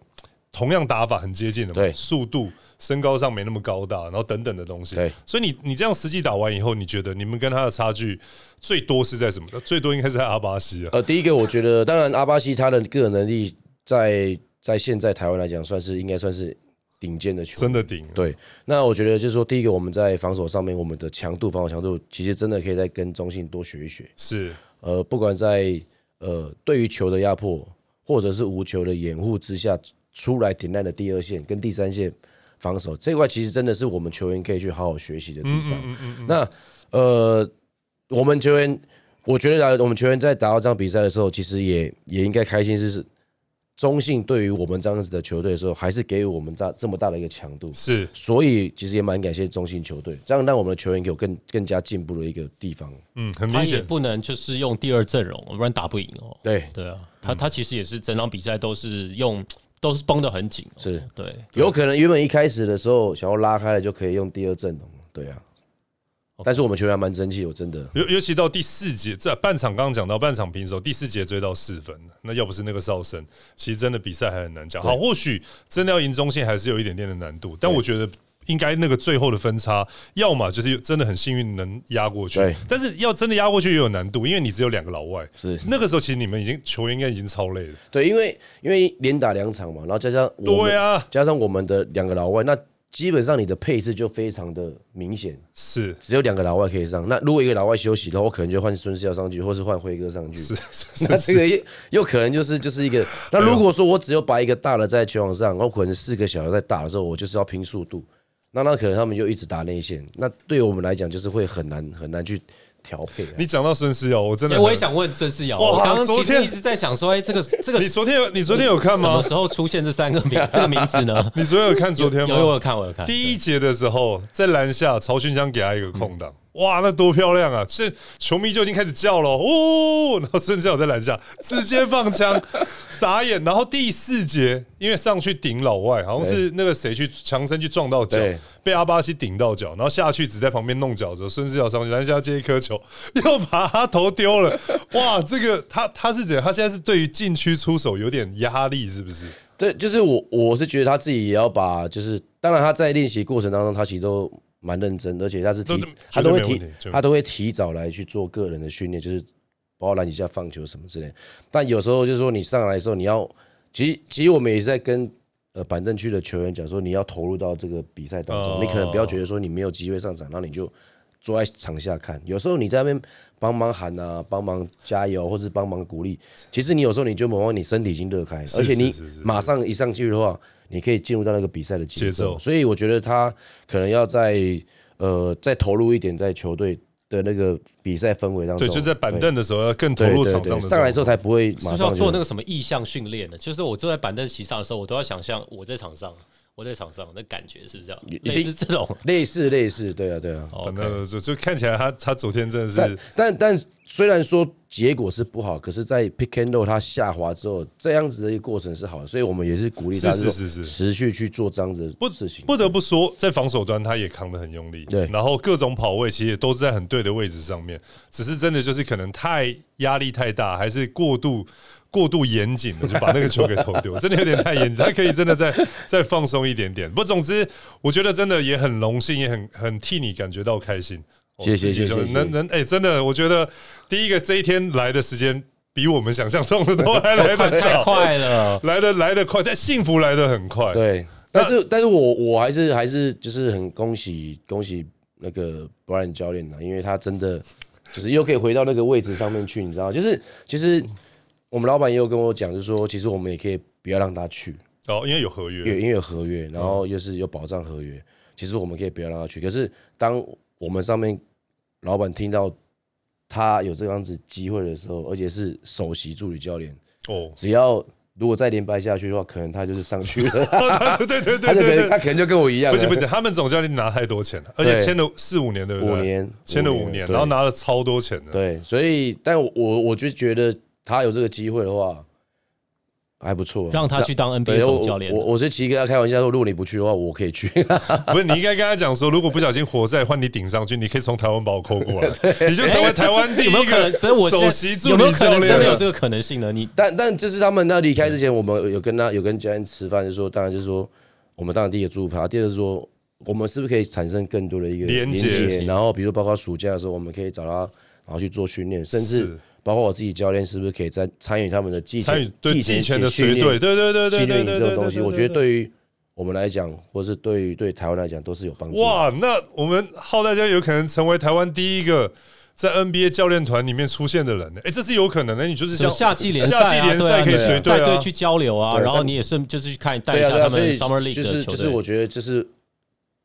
Speaker 1: 同样打法很接近的，
Speaker 2: 对，
Speaker 1: 速度、身高上没那么高大，然后等等的东西。
Speaker 2: 对，
Speaker 1: 所以你你这样实际打完以后，你觉得你们跟他的差距最多是在什么？最多应该是在阿巴西啊。
Speaker 2: 呃，第一个我觉得，当然阿巴西他的个人能力在在现在台湾来讲，算是应该算是。顶尖的球
Speaker 1: 真的顶
Speaker 2: 对，那我觉得就是说，第一个我们在防守上面，我们的强度、防守强度，其实真的可以再跟中信多学一学。
Speaker 1: 是，
Speaker 2: 呃，不管在呃对于球的压迫，或者是无球的掩护之下，出来顶烂的第二线跟第三线防守这块，其实真的是我们球员可以去好好学习的地方。那呃，我们球员，我觉得我们球员在打到这场比赛的时候，其实也也应该开心，是是。中信对于我们这样子的球队的时候，还是给予我们这这么大的一个强度，
Speaker 1: 是，
Speaker 2: 所以其实也蛮感谢中信球队，这样让我们的球员有更更加进步的一个地方。
Speaker 1: 嗯，很明显。
Speaker 3: 不能就是用第二阵容，不然打不赢哦。
Speaker 2: 对。
Speaker 3: 对啊，他他其实也是整场比赛都是用都是绷得很紧，
Speaker 2: 是。
Speaker 3: 对，
Speaker 2: 有可能原本一开始的时候想要拉开了就可以用第二阵容，对啊。但是我们球员蛮争气，我真的
Speaker 1: 尤尤其到第四节，这半场刚刚讲到半场平手，第四节追到四分，那要不是那个哨声，其实真的比赛还很难讲。好，或许真的要赢中线还是有一点点的难度，但我觉得应该那个最后的分差，要么就是真的很幸运能压过去，但是要真的压过去也有难度，因为你只有两个老外，
Speaker 2: 是
Speaker 1: 那个时候其实你们已经球员应该已经超累了，
Speaker 2: 对，因为因为连打两场嘛，然后加上
Speaker 1: 对啊，
Speaker 2: 加上我们的两个老外那。基本上你的配置就非常的明显，
Speaker 1: 是
Speaker 2: 只有两个老外可以上。那如果一个老外休息的话，我可能就换孙思尧上去，或是换辉哥上去。
Speaker 1: 是，
Speaker 2: 那这个又又可能就是就是一个。那如果说我只有把一个大的在球场上，然后可能四个小的在打的时候，我就是要拼速度。那那可能他们就一直打内线。那对我们来讲，就是会很难很难去。调配。
Speaker 1: 你讲到孙思瑶，我真的
Speaker 3: 我也想问孙思瑶。我刚刚其实一直在想说，哎，这个这个，
Speaker 1: 你昨天有你昨天有看吗？
Speaker 3: 什么时候出现这三个名 这个名字呢？
Speaker 1: 你昨天有看昨天吗？
Speaker 3: 有有看我有看。
Speaker 1: 第一节的时候，在篮下，曹勋江给他一个空档。哇，那多漂亮啊！这球迷就已经开始叫了哦，然后孙思尧在篮下直接放枪，傻眼。然后第四节，因为上去顶老外，好像是那个谁去强身去撞到脚，被阿巴西顶到脚，然后下去只在旁边弄脚的时候，孙思尧上去篮下接一颗球，又把他头丢了。哇，这个他他是怎样？他现在是对于禁区出手有点压力，是不是？
Speaker 2: 对，就是我我是觉得他自己也要把，就是当然他在练习过程当中，他其实都。蛮认真，而且他是提，他都会提，他都会提早来去做个人的训练，就是包括篮底下放球什么之类。但有时候就是说你上来的时候，你要，其实其实我们也是在跟呃板凳区的球员讲说，你要投入到这个比赛当中，你可能不要觉得说你没有机会上场，然后你就坐在场下看。有时候你在那边帮忙喊啊，帮忙加油，或是帮忙鼓励，其实你有时候你就往往你身体已经热开，而且你马上一上去的话。你可以进入到那个比赛的节奏，所以我觉得他可能要在呃再投入一点在球队的那个比赛氛围当中。
Speaker 1: 对，就在板凳的时候要更投入场上。
Speaker 2: 上来之后才不会马上
Speaker 3: 做那个什么意向训练呢，就是我坐在板凳席上的时候，我都要想象我在场上。我在场上的感觉是不是这样？类似这种，
Speaker 2: 类似类似，对啊对啊。
Speaker 1: 反正就就看起来他他昨天真的是，
Speaker 2: 但但虽然说结果是不好，可是，在 pick and roll 他下滑之后，这样子的一个过程是好的，所以我们也是鼓励他，
Speaker 1: 是是是，
Speaker 2: 持续去做这样子的事情。
Speaker 1: 不得不说，在防守端他也扛得很用力，
Speaker 2: 对。
Speaker 1: 然后各种跑位其实也都是在很对的位置上面，只是真的就是可能太压力太大，还是过度。过度严谨的就把那个球给投丢，真的有点太严谨。他可以真的再再放松一点点。不，总之我觉得真的也很荣幸，也很很替你感觉到开心。
Speaker 2: 谢谢谢谢。
Speaker 1: 能能哎，真的，我觉得第一个这一天来的时间比我们想象中的都还来得
Speaker 3: 太快了，
Speaker 1: 来的来的快，但幸福来的很快。
Speaker 2: 对，但是但是我我还是还是就是很恭喜恭喜那个 Brian 教练呐，因为他真的就是又可以回到那个位置上面去，你知道，就是其实我们老板也有跟我讲，就是说其实我们也可以不要让他去，
Speaker 1: 哦，因为有合约，
Speaker 2: 因为因为有合约，然后又是有保障合约，其实我们可以不要让他去。可是当我们上面老板听到他有这样子机会的时候，而且是首席助理教练，
Speaker 1: 哦，
Speaker 2: 只要如果再连败下去的话，可能他就是上去了。
Speaker 1: 对对对
Speaker 2: 他可
Speaker 1: 对
Speaker 2: 他可能就跟我一样，
Speaker 1: 不行不行，他们总教练拿太多钱了，而且
Speaker 2: 对
Speaker 1: 签了四五年，对不对？
Speaker 2: 五年
Speaker 1: 签了五年，然后拿了超多钱的。
Speaker 2: 对，所以但我我我就觉得他有这个机会的话，还不错。
Speaker 3: 让他去当 NBA
Speaker 2: 对
Speaker 3: 总教练
Speaker 2: 我。我我是其实跟他开玩笑说，如果你不去的话，我可以去。
Speaker 1: 不是，你应该跟他讲说，如果不小心活塞换你顶上去，你可以从台湾把我扣过来，你就成为台湾第一
Speaker 3: 有没有可能？
Speaker 1: 个
Speaker 3: 不是我
Speaker 1: 首席助
Speaker 3: 在有没有可
Speaker 1: 理教练了。
Speaker 3: 能真的有这个可能性呢？你
Speaker 2: 但但就是他们那离开之前，我们有跟他有跟教练吃饭，就说当然就是说，我们当然第一个祝福他，第二个是说，我们是不是可以产生更多的一个
Speaker 1: 连接
Speaker 2: 接？然后比如包括暑假的时候，我们可以找他，然后去做训练，甚至
Speaker 1: 是
Speaker 2: 包括我自己教练，是不是可以在参与他们的技
Speaker 1: 参与
Speaker 2: 前
Speaker 1: 对技前的
Speaker 2: 训练
Speaker 1: 随队，对对对对
Speaker 2: 训练营
Speaker 1: 对对对
Speaker 2: 这种东西，我觉得对于我们来讲，或是对于对台湾来讲，都是有帮助。，
Speaker 1: 哇，那我们浩大家有可能成为台湾第一个在 NBA 教练团里面出现的人呢？哎，这是有可能的。你就是像
Speaker 3: 夏季联赛啊，
Speaker 1: 夏季联赛可以随队啊，
Speaker 3: 带队去交流啊，然后你也是就是去看带一下他们 Summer League
Speaker 2: 就是
Speaker 3: 的球队。
Speaker 2: 就是我觉得就是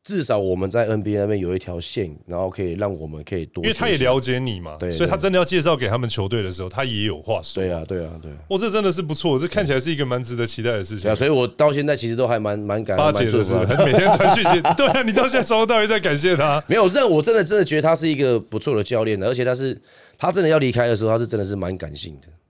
Speaker 2: 至少我们在 NBA 那边有一条线，然后可以让我们可以多，
Speaker 1: 因为他也了解你嘛，
Speaker 2: 对
Speaker 1: 所以他真的要介绍给他们球队的时候，他也有话说。
Speaker 2: 对啊，对啊，对啊。
Speaker 1: 哇，这真的是不错，这看起来是一个蛮值得期待的事情
Speaker 2: 啊，。所以我到现在其实都还蛮蛮感恩、
Speaker 1: 巴结的是。每天传讯息，对啊，你到现在从头到尾在感谢他。
Speaker 2: 没有，但我真的真的觉得他是一个不错的教练的，而且他是他真的要离开的时候，他是真的是蛮感性的，
Speaker 3: 好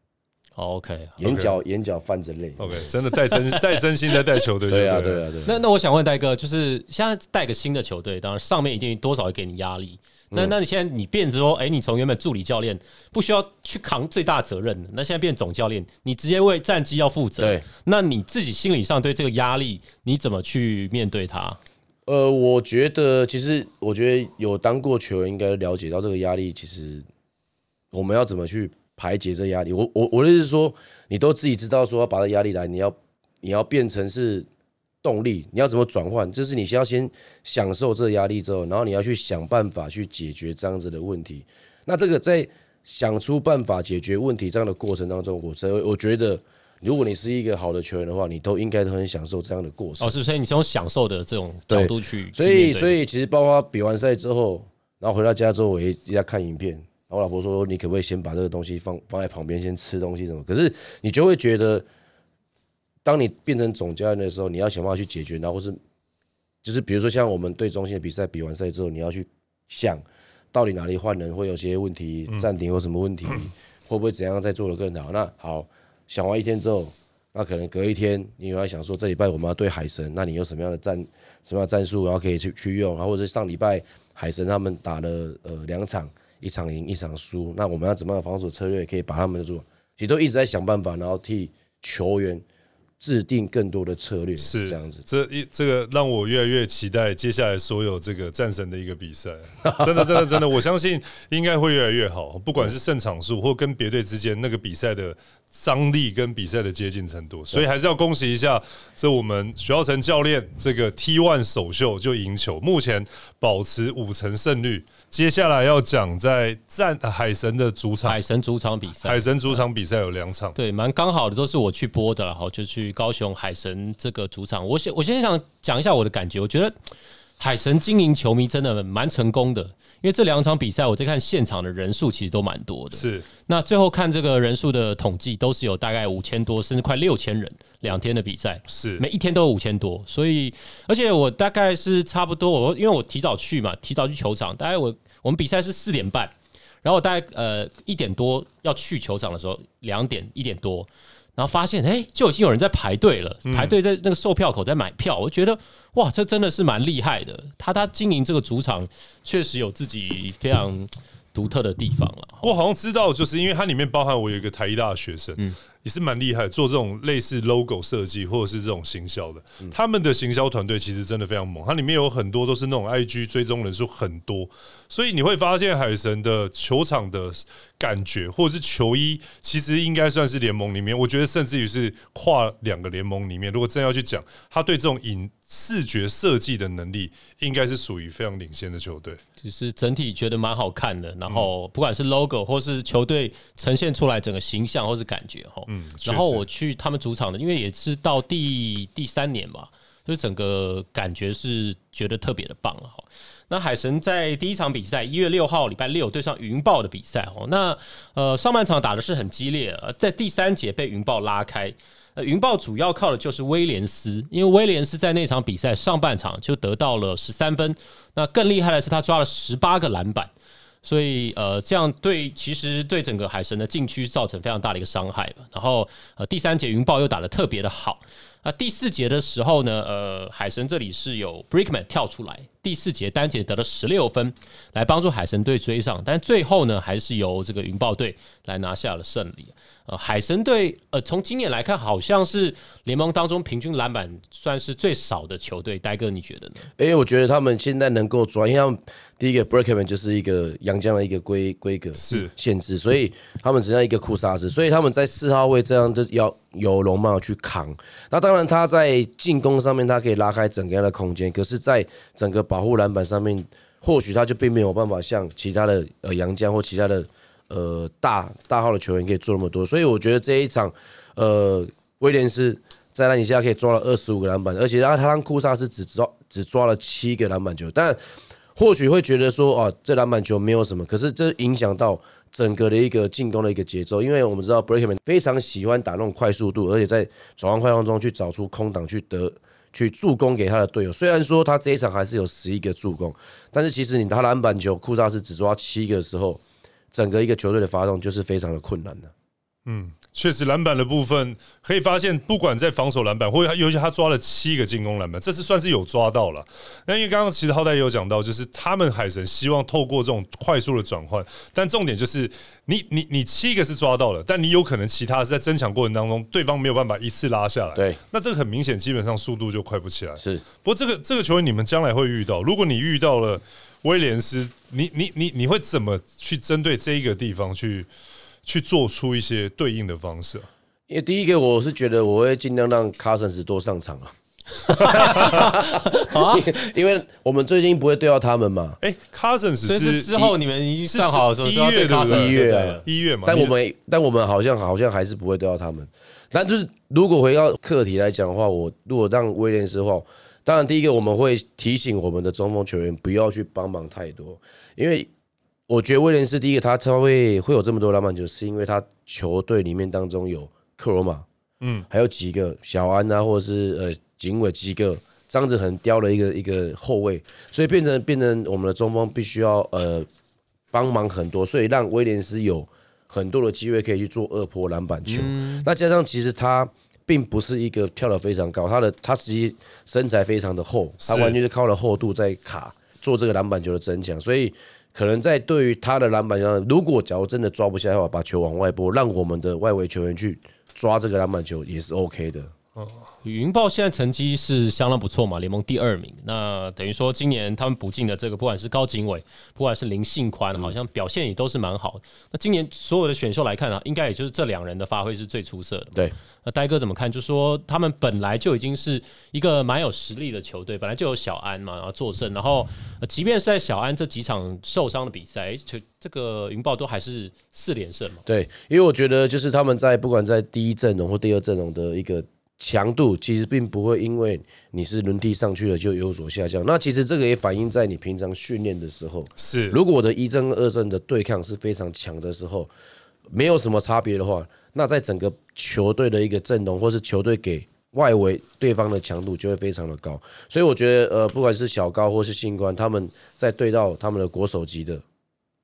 Speaker 3: OK，
Speaker 2: 眼角眼角泛着泪。
Speaker 1: OK，真的带真 带真心在带球队，
Speaker 2: 对啊，
Speaker 1: 对
Speaker 2: 啊，对啊。
Speaker 3: 那那我想问戴哥，就是现在带个新的球队，当然上面一定多少会给你压力。
Speaker 2: 嗯
Speaker 3: 那那你现在你变成说，哎、你从原本助理教练不需要去扛最大责任的，那现在变总教练，你直接为战绩要负责。
Speaker 2: 对，
Speaker 3: 那你自己心理上对这个压力，你怎么去面对它？
Speaker 2: 呃，我觉得其实我觉得有当过球员应该了解到这个压力，其实我们要怎么去排解这压力。我我我的意思是说，你都自己知道说要把这压力来，你要你要变成是动力，你要怎么转换？就是你先要先享受这压力之后，然后你要去想办法去解决这样子的问题。那这个在想出办法解决问题这样的过程当中，我真我觉得，如果你是一个好的球员的话，你都应该都很享受这样的过程。
Speaker 3: 哦，是所以你是用享受的这种角度去，
Speaker 2: 所以，所以其实包括比完赛之后，然后回到家之后，我也在看影片。然后我老婆说：“你可不可以先把这个东西放放在旁边，先吃东西什么？”可是你就会觉得，当你变成总教练的时候，你要想办法去解决，然后是就是比如说像我们对中心的比赛比完赛之后，你要去想到底哪里换人会有些问题，暂停有什么问题，会不会怎样再做的更好？那好，想完一天之后，那可能隔一天，你又要想说这礼拜我们要对海神，那你有什么样的战什么样的战术，然后可以去去用，然后或者是上礼拜海神他们打了呃两场，一场赢一场输，那我们要怎么样的防守策略可以把他们做？其实都一直在想办法，然后替球员制定更多的策略，
Speaker 1: 是
Speaker 2: 这样子。
Speaker 1: 这一这个让我越来越期待接下来所有这个战神的一个比赛，真的真的真的，我相信应该会越来越好，不管是胜场数或跟别队之间那个比赛的张力跟比赛的接近程度，所以还是要恭喜一下这我们徐浩成教练这个 T one 首秀就赢球，目前保持五成胜率。接下来要讲在战海神的主场
Speaker 3: 海，神主场比赛
Speaker 1: 海，神主场比赛有两场，
Speaker 3: 对，蛮刚好的，都是我去播的然后，就去高雄海神这个主场。我先我先想讲一下我的感觉，我觉得海神经营球迷真的蛮成功的，因为这两场比赛我在看现场的人数其实都蛮多的。
Speaker 1: 是
Speaker 3: 那最后看这个人数的统计，都是有大概五千多，甚至快六千人，两天的比赛。
Speaker 1: 是
Speaker 3: 每一天都有五千多，所以而且我大概是差不多，我因为我提早去嘛，提早去球场，大概我我们比赛是四点半，然后我大概呃一点多要去球场的时候，两点一点多，然后发现哎、诶就已经有人在排队了，排队在那个售票口在买票，我觉得哇，这真的是蛮厉害的，他他经营这个主场确实有自己非常独特的地方了。
Speaker 1: 我好像知道，就是因为它里面包含我有一个台医大的学生，也是蛮厉害，做这种类似 logo 设计或者是这种行销的。他们的行销团队其实真的非常猛，它里面有很多都是那种 IG 追踪人数很多，所以你会发现海神的球场的感觉或者是球衣，其实应该算是联盟里面，我觉得甚至于是跨两个联盟里面，如果真要去讲，他对这种影视觉设计的能力，应该是属于非常领先的球队。
Speaker 3: 就是整体觉得蛮好看的，然后不管是 logo 或是球队呈现出来整个形象或是感觉哈，嗯，然后我去他们主场的，因为也是到第第三年吧，就整个感觉是觉得特别的棒了哈。那海神在第一场比赛一月六号礼拜六对上云豹的比赛哈，那呃上半场打的是很激烈，在第三节被云豹拉开。呃，云豹主要靠的就是威廉斯，因为威廉斯在那场比赛上半场就得到了十三分，那更厉害的是他抓了十八个篮板，所以呃，这样对其实对整个海神的禁区造成非常大的一个伤害然后呃，第三节云豹又打得特别的好，那第四节的时候呢，呃，海神这里是有 Brickman 跳出来，第四节单节得了十六分，来帮助海神队追上，但最后呢，还是由这个云豹队来拿下了胜利。呃，海神队，呃，从今年来看，好像是联盟当中平均篮板算是最少的球队。呆哥，你觉得呢？
Speaker 2: 因为我觉得他们现在能够抓，因为他们第一个 Breakman 就是一个杨将的一个规规格
Speaker 1: 是
Speaker 2: 限制，所以他们只剩一个库萨斯，所以他们在四号位这样就要有龙帽去扛。那当然他在进攻上面他可以拉开整个的空间，可是在整个保护篮板上面，或许他就并没有办法像其他的呃杨将或其他的。呃，大大号的球员可以做那么多，所以我觉得这一场，呃，威廉斯在那一下可以抓了二十五个篮板，而且他他让库萨斯只抓只抓了七个篮板球，但或许会觉得说，啊，这篮板球没有什么，可是这影响到整个的一个进攻的一个节奏，因为我们知道 Breakman 非常喜欢打那种快速度，而且在转换快当中去找出空档去得去助攻给他的队友。虽然说他这一场还是有十一个助攻，但是其实你他篮板球库萨斯只抓七个的时候。整个一个球队的发动就是非常的困难的。
Speaker 1: 嗯，确实篮板的部分可以发现，不管在防守篮板，或者尤其他抓了七个进攻篮板，这次算是有抓到了。那因为刚刚其实浩代也有讲到，就是他们海神希望透过这种快速的转换，但重点就是你你你七个是抓到了，但你有可能其他是在争抢过程当中，对方没有办法一次拉下来。
Speaker 2: 对，
Speaker 1: 那这个很明显，基本上速度就快不起来。
Speaker 2: 是，
Speaker 1: 不过这个这个球员你们将来会遇到，如果你遇到了。威廉斯，你你你你会怎么去针对这一个地方去去做出一些对应的方式？
Speaker 2: 因为第一个，我是觉得我会尽量让卡森斯多上场啊。啊，因为我们最近不会对到他们嘛。
Speaker 1: 哎，卡森斯是
Speaker 3: 之后你们已经算好的时候，
Speaker 1: 一月
Speaker 2: 对一月
Speaker 1: 一月嘛。
Speaker 2: 但我们但我们好像好像还是不会对到他们。但就是如果回到课题来讲的话，我如果让威廉斯的话。当然，第一个我们会提醒我们的中锋球员不要去帮忙太多，因为我觉得威廉斯第一个他他会会有这么多篮板球，是因为他球队里面当中有克罗马，嗯，还有几个小安啊，或者是呃警卫几个张子恒雕了一个一个后卫，所以变成变成我们的中锋必须要呃帮忙很多，所以让威廉斯有很多的机会可以去做二波篮板球，那加上其实他。并不是一个跳得非常高，他的他实际身材非常的厚，他完全是靠了厚度在卡做这个篮板球的增强，所以可能在对于他的篮板上，如果假如真的抓不下的话，把球往外拨，让我们的外围球员去抓这个篮板球也是 OK 的。哦。
Speaker 3: 云豹现在成绩是相当不错嘛，联盟第二名。那等于说今年他们补进的这个，不管是高景伟，不管是林信宽，好像表现也都是蛮好。那今年所有的选秀来看啊，应该也就是这两人的发挥是最出色的。
Speaker 2: 对，
Speaker 3: 那呆哥怎么看？就说他们本来就已经是一个蛮有实力的球队，本来就有小安嘛，然后坐镇，然后即便是在小安这几场受伤的比赛，这这个云豹都还是四连胜嘛。
Speaker 2: 对，因为我觉得就是他们在不管在第一阵容或第二阵容的一个。强度其实并不会因为你是轮替上去了就有所下降。那其实这个也反映在你平常训练的时候。
Speaker 1: 是，
Speaker 2: 如果我的一阵二阵的对抗是非常强的时候，没有什么差别的话，那在整个球队的一个阵容或是球队给外围对方的强度就会非常的高。所以我觉得，呃，不管是小高或是新官，他们在对到他们的国手级的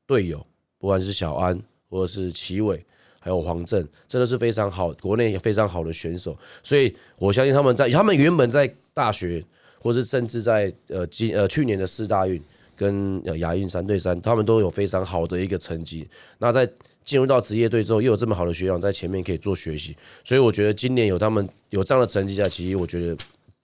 Speaker 2: 队友，不管是小安或者是齐伟。还有黄镇，真的是非常好，国内也非常好的选手，所以我相信他们在他们原本在大学，或是甚至在呃今呃去年的四大运跟呃亚运三对三，他们都有非常好的一个成绩。那在进入到职业队之后，又有这么好的学长在前面可以做学习，所以我觉得今年有他们有这样的成绩在，其实我觉得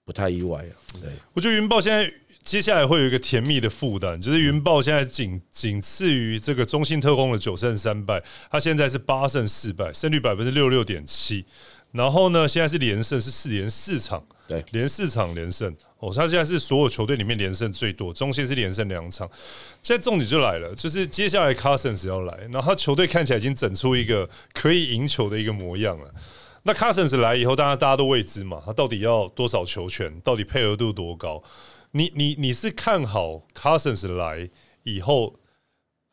Speaker 2: 不太意外啊。对，
Speaker 1: 我觉得云豹现在接下来会有一个甜蜜的负担，就是云豹现在仅仅次于这个中信特工的九胜三败，他现在是八胜四败，胜率百分之六六点七。然后呢，现在是连胜，是四连四场，
Speaker 2: 对，
Speaker 1: 连四场连胜。哦，他现在是所有球队里面连胜最多，中信是连胜两场。现在重点就来了，就是接下来 Cousins 要来，然后他球队看起来已经整出一个可以赢球的一个模样了。那 Cousins 来以后，当然大家都未知嘛，他到底要多少球权，到底配合度多高？你你你是看好 Cousins 来以后？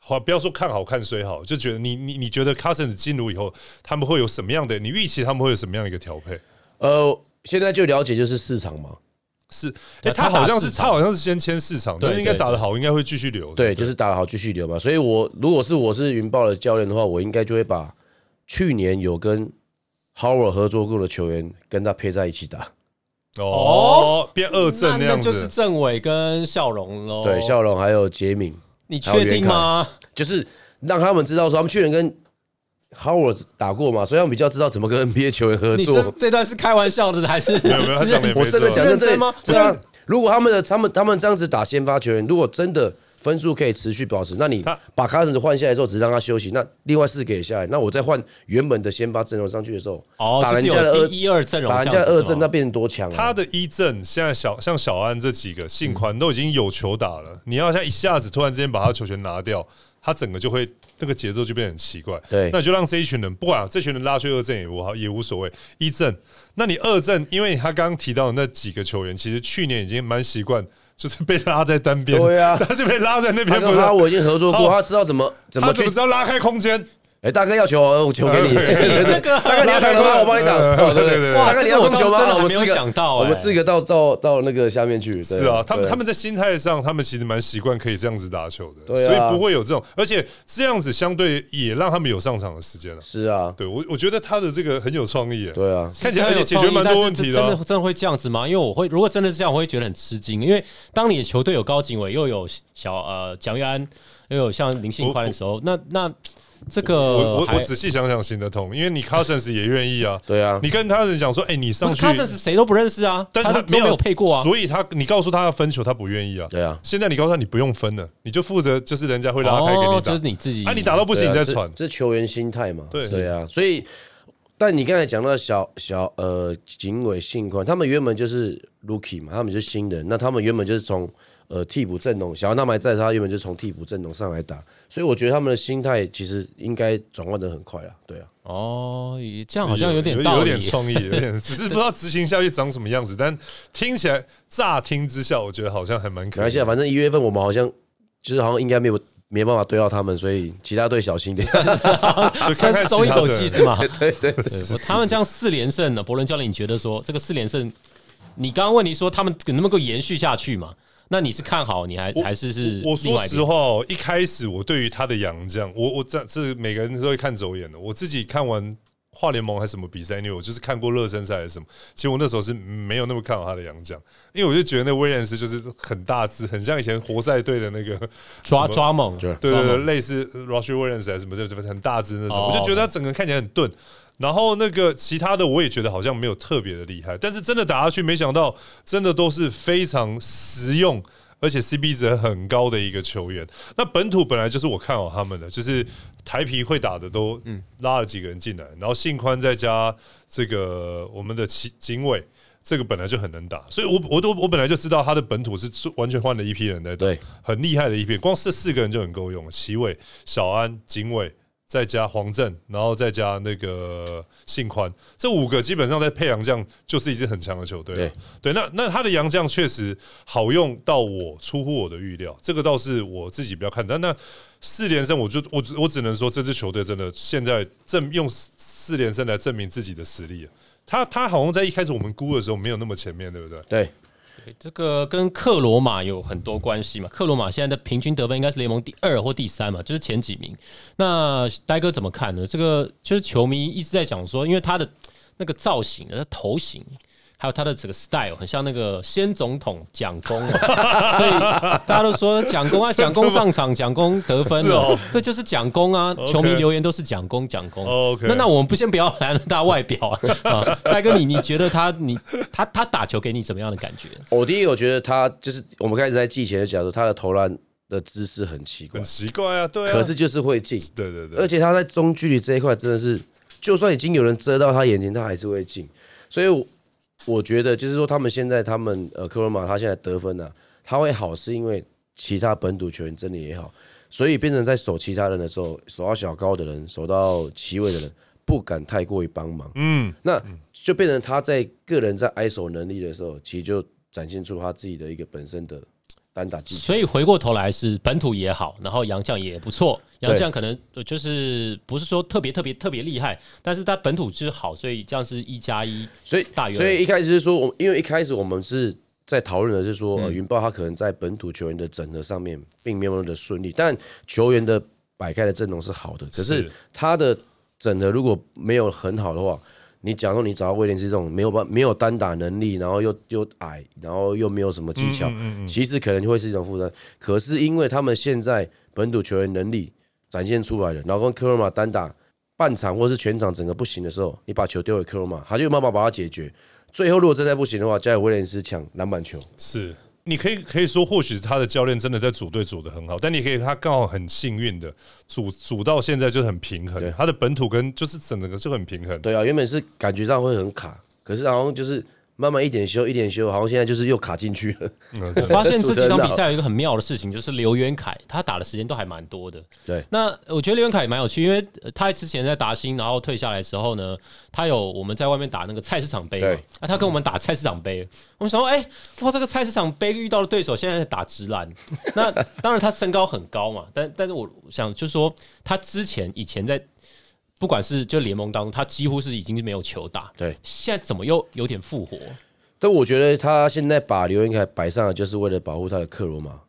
Speaker 1: 好，不要说看好看谁好，就觉得你你你觉得 Cousins 进入以后，他们会有什么样的？你预期他们会有什么样的一个调配？
Speaker 2: 呃，现在就了解就是市场嘛，
Speaker 1: 是，哎，他好像是他好像是先签市场，但是，应该打得好，应该会继续留，
Speaker 2: 对，就是打得好继续留嘛。所以，我如果是我是云豹的教练的话，我应该就会把去年有跟 Howard 合作过的球员跟他配在一起打。
Speaker 1: 哦，变二阵那样
Speaker 3: 子，就是政委跟笑容喽。
Speaker 2: 对，笑容还有杰敏。
Speaker 3: 你确定吗？
Speaker 2: 就是让他们知道说，他们去年跟 Howard 打过嘛，所以他们比较知道怎么跟 NBA 球员合作。
Speaker 3: 这这段是开玩笑的还是？
Speaker 1: 没有没有，他讲的
Speaker 2: 我真的想认
Speaker 3: 真吗？
Speaker 2: 不是，如果他们的他们他们这样子打先发球员，如果真的分数可以持续保持，那你把 Cousins 换下来之后，只让他休息，那另外四给下来，那我再换原本的先发阵容上去的时候，
Speaker 3: 哦，
Speaker 2: 打人家的
Speaker 3: 二一二阵容，
Speaker 2: 打人家的二阵，那变成多强？
Speaker 1: 他的一阵现在小像小安这几个信宽都已经有球打了，你要像一下子突然之间把他球权拿掉，他整个就会那个节奏就变得很奇怪。
Speaker 2: 对，
Speaker 1: 那就让这一群人不管这群人拉去二阵也无好也无所谓，一阵，那你二阵，因为他刚刚提到的那几个球员，其实去年已经蛮习惯。就是被拉在单边，
Speaker 2: 对啊，
Speaker 1: 他就被拉在那边。
Speaker 2: 他跟我已经合作过，他知道怎么怎么
Speaker 1: 怎么知道拉开空间。
Speaker 2: 哎，大哥要球，我球给你。
Speaker 3: 这个
Speaker 2: 大哥你要打吗？我帮你打。
Speaker 1: 对对对，
Speaker 2: 大哥你要送球吗？
Speaker 3: 我们没有想到，
Speaker 2: 我们四个到到到那个下面去。
Speaker 1: 是啊，他们他们在心态上，他们其实蛮习惯可以这样子打球的，
Speaker 2: 所
Speaker 1: 以不会有这种，而且这样子相对也让他们有上场的时间了。
Speaker 2: 是啊，
Speaker 1: 对我我觉得他的这个很有创意。
Speaker 2: 对啊，
Speaker 1: 看起来而且解决蛮多问题
Speaker 3: 的。真的真的会这样子吗？因为我会，如果真的是这样，我会觉得很吃惊。因为当你的球队有高景伟，又有小呃蒋玉安，又有像林信宽的时候，那那。这个
Speaker 1: 我我我仔细想想行得通，因为你 Cousins 也愿意啊，
Speaker 2: 对啊，
Speaker 1: 你跟他人讲说，哎，你上去
Speaker 3: Cousins 谁都不认识啊，
Speaker 1: 但是他
Speaker 3: 没有配过啊，
Speaker 1: 所以他你告诉他要分球，他不愿意啊，
Speaker 2: 对啊，
Speaker 1: 现在你告诉他你不用分了，你就负责就是人家会拉开给你打，
Speaker 3: 就是你自己，
Speaker 1: 啊，你打到不行你再传，
Speaker 2: 这球员心态嘛，
Speaker 1: 对。
Speaker 2: 对啊，所以但你刚才讲到小小呃警卫信宽，他们原本就是 Rookie 嘛，他们就是新人，那他们原本就是从呃替补阵容，小安他们还在，他原本就从替补阵容上来打。所以我觉得他们的心态其实应该转换的很快啊，对啊。
Speaker 3: 哦，这样好像有点
Speaker 1: 有点创意，有点只 是不知道执行下去长什么样子，但听起来乍听之下，我觉得好像还蛮可
Speaker 2: 惜。反正一月份我们好像就是好像应该没有没办法对到他们，所以其他队小心点，
Speaker 1: 就先
Speaker 3: 松一口气是吗？
Speaker 2: 对对对，
Speaker 3: 他们这样四连胜呢？伯伦教练，你觉得说这个四连胜，你刚刚问题说他们能不能够延续下去嘛？那你是看好你还还是是？
Speaker 1: 我说实话哦，一开始我对于他的洋将，我我这这每个人都会看走眼的。我自己看完跨联盟还是什么比赛，因为我就是看过热身赛还是什么。其实我那时候是没有那么看好他的洋将，因为我就觉得那威廉斯就是很大只，很像以前活塞队的那个
Speaker 3: 抓抓猛，
Speaker 1: 对对对，类似 Rush Williams 还是什么，什么很大只那种。我就觉得他整个看起来很钝。然后那个其他的我也觉得好像没有特别的厉害，但是真的打下去，没想到真的都是非常实用。而且 CP 值很高的一个球员，那本土本来就是我看好他们的，就是台皮会打的都拉了几个人进来，然后信宽再加这个我们的旗警卫，这个本来就很能打，所以我我都我本来就知道他的本土是完全换了一批人在
Speaker 2: 对，
Speaker 1: 很厉害的一批，光是四个人就很够用了，旗伟、小安、警卫。再加黄镇，然后再加那个信宽，这五个基本上在配洋将就是一支很强的球队。
Speaker 2: 对
Speaker 1: 对，那那他的洋将确实好用到我出乎我的预料，这个倒是我自己比较看。但那四连胜，我就我我只能说这支球队真的现在证用四连胜来证明自己的实力。他他好像在一开始我们估的时候没有那么前面对不对？
Speaker 2: 对。
Speaker 3: 这个跟克罗马有很多关系嘛？克罗马现在的平均得分应该是联盟第二或第三嘛，就是前几名。那呆哥怎么看呢？这个就是球迷一直在讲说，因为他的那个造型、他头型还有他的整个 style 很像那个先总统蒋公，所以大家都说蒋公啊，蒋公上场，蒋公得分哦，对，就是蒋公啊，球迷留言都是蒋公，蒋公。
Speaker 1: OK，
Speaker 3: 那那我们不先不要谈他外表啊，大哥你你觉得他你他他打球给你怎么样的感觉？
Speaker 2: 我第一我觉得他就是我们开始在季前就讲说他的投篮的姿势很奇怪，
Speaker 1: 很奇怪啊，对啊，
Speaker 2: 可是就是会进，
Speaker 1: 对对对，
Speaker 2: 而且他在中距离这一块真的是，就算已经有人遮到他眼睛，他还是会进，所以。我觉得就是说，他们现在他们呃，科罗马他现在得分呢，他会好是因为其他本土球员真的也好，所以变成在守其他人的时候，守到小高的人，守到齐位的人不敢太过于帮忙，嗯，那就变成他在个人在挨守能力的时候，其实就展现出他自己的一个本身的。单打技巧，
Speaker 3: 所以回过头来是本土也好，然后杨将也不错。杨将可能就是不是说特别特别特别厉害，但是他本土就是好，所以这样是一加一。
Speaker 2: 所以
Speaker 3: 大
Speaker 2: 所以一开始是说，我因为一开始我们是在讨论的是说，云豹他可能在本土球员的整合上面并没有那么的顺利，但球员的摆开的阵容是好的，可是他的整合如果没有很好的话。你假如你找到威廉斯这种没有办没有单打能力，然后又又矮，然后又没有什么技巧，其实可能会是一种负担。可是因为他们现在本土球员能力展现出来了，然后跟科罗马单打半场或是全场整个不行的时候，你把球丢给科罗马，他就有办法把它解决。最后如果真的不行的话，交给威廉斯抢篮板球。
Speaker 1: 是。你可以可以说，或许是他的教练真的在组队组的很好，但你可以他刚好很幸运的组组到现在就很平衡，他的本土跟就是整个就很平衡。
Speaker 2: 对啊，原本是感觉上会很卡，可是然后就是。慢慢一点修，一点修，好像现在就是又卡进去了。
Speaker 3: 我发现这几场比赛有一个很妙的事情，就是刘元凯他打的时间都还蛮多的。
Speaker 2: 对，
Speaker 3: 那我觉得刘元凯也蛮有趣，因为他之前在达兴，然后退下来的时候呢，他有我们在外面打那个菜市场杯嘛，啊，他跟我们打菜市场杯，我们想说，哎，哇，这个菜市场杯遇到的对手现在在打直篮，那当然他身高很高嘛，但但是我想就是说，他之前以前在。不管是就联盟当中，他几乎是已经没有球打。
Speaker 2: 对，
Speaker 3: 现在怎么又有点复活？
Speaker 2: 但我觉得他现在把刘元凯摆上来，就是为了保护他的克罗马，